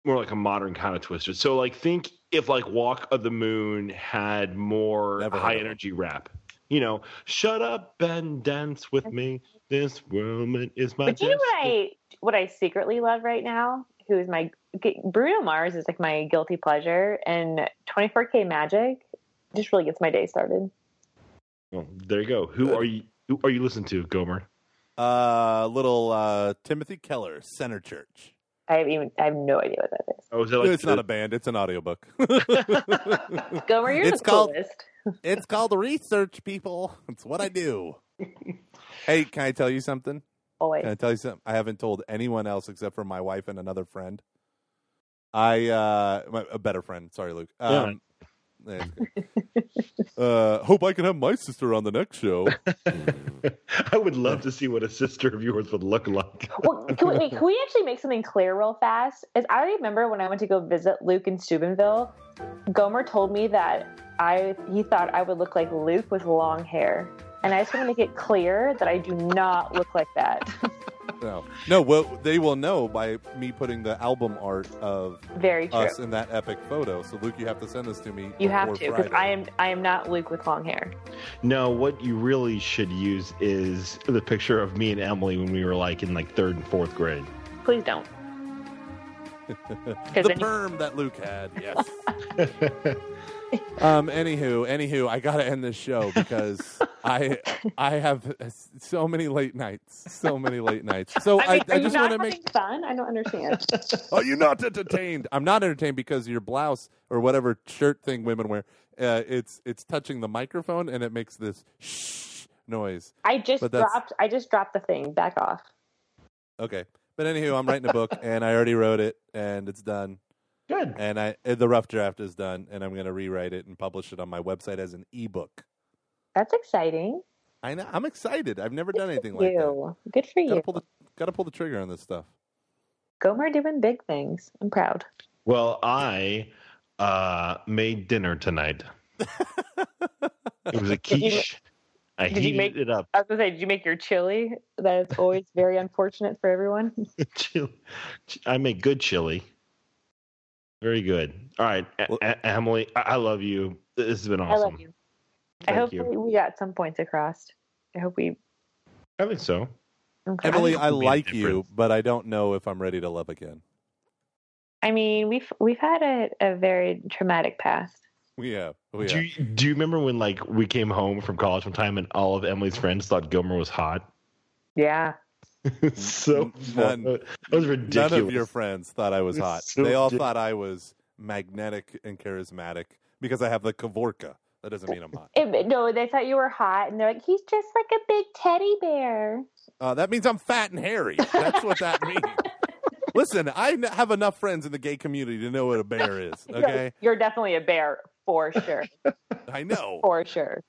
more like a modern kind of twister. So like think if like Walk of the Moon had more Never high of 'em. energy rap. You know, shut up and dance with me. This woman is my. But you know what. I what I secretly love right now? Who is my Bruno Mars is like my guilty pleasure, and 24K Magic just really gets my day started. Well, there you go. Who are you? Who are you listening to, Gomer? Uh, little uh, Timothy Keller, Center Church. I have even I have no idea what that is. Oh, is that like it's the- not a band; it's an audiobook. Gomer, you're It's the called- coolest. it's called research, people. It's what I do. hey, can I tell you something? Always. Can I tell you something? I haven't told anyone else except for my wife and another friend. I uh my, a better friend. Sorry, Luke. Um, yeah, it's okay. Uh, hope I can have my sister on the next show. I would love to see what a sister of yours would look like. well, can we, can we actually make something clear real fast? Is I remember when I went to go visit Luke in Steubenville, Gomer told me that I he thought I would look like Luke with long hair, and I just want to make it clear that I do not look like that. No, no. Well, they will know by me putting the album art of Very true. us in that epic photo. So, Luke, you have to send this to me. you have before to because I am I am not Luke with long hair. No, what you really should use is the picture of me and Emily when we were like in like third and fourth grade. Please don't. the then you- perm that Luke had. Yes. um. Anywho, anywho, I gotta end this show because I I have so many late nights, so many late nights. So I, I, mean, I, you just want to make. fun? I don't understand. Are you not entertained? I'm not entertained because your blouse or whatever shirt thing women wear, uh, it's it's touching the microphone and it makes this shh noise. I just dropped I just dropped the thing. Back off. Okay, but anywho, I'm writing a book and I already wrote it and it's done. Good. and I uh, the rough draft is done, and I'm going to rewrite it and publish it on my website as an ebook. That's exciting. I know I'm excited. I've never done anything like for that. Good for Got to you. pull the got to pull the trigger on this stuff. Gomer doing big things. I'm proud. Well, I uh, made dinner tonight. it was a quiche. I did you heated make- it up. I was gonna say, did you make your chili? That's always very unfortunate for everyone. I make good chili. Very good. All right, Well- E- Emily, I-, I love you. This has been awesome. I love you. I hope you. we, we got some points across. I hope we. I think so. Okay. Emily, think I it'll be a like you, but I don't know if I'm ready to love again. I mean, we've we've had a, a very traumatic past. We have. We Do have. you, do you remember when like we came home from college one time and all of Emily's friends thought Gomer was hot? Yeah. so fun. None- that was ridiculous. None of your friends thought I was hot. so they all di- thought I was magnetic and charismatic because I have the Kavorka. That doesn't mean I'm hot. It- no, they thought you were hot, and they're like, he's just like a big teddy bear. Uh, that means I'm fat and hairy. That's what that means. Listen, I have enough friends in the gay community to know what a bear is. You're- Okay, You're definitely a bear for sure. I know. for sure.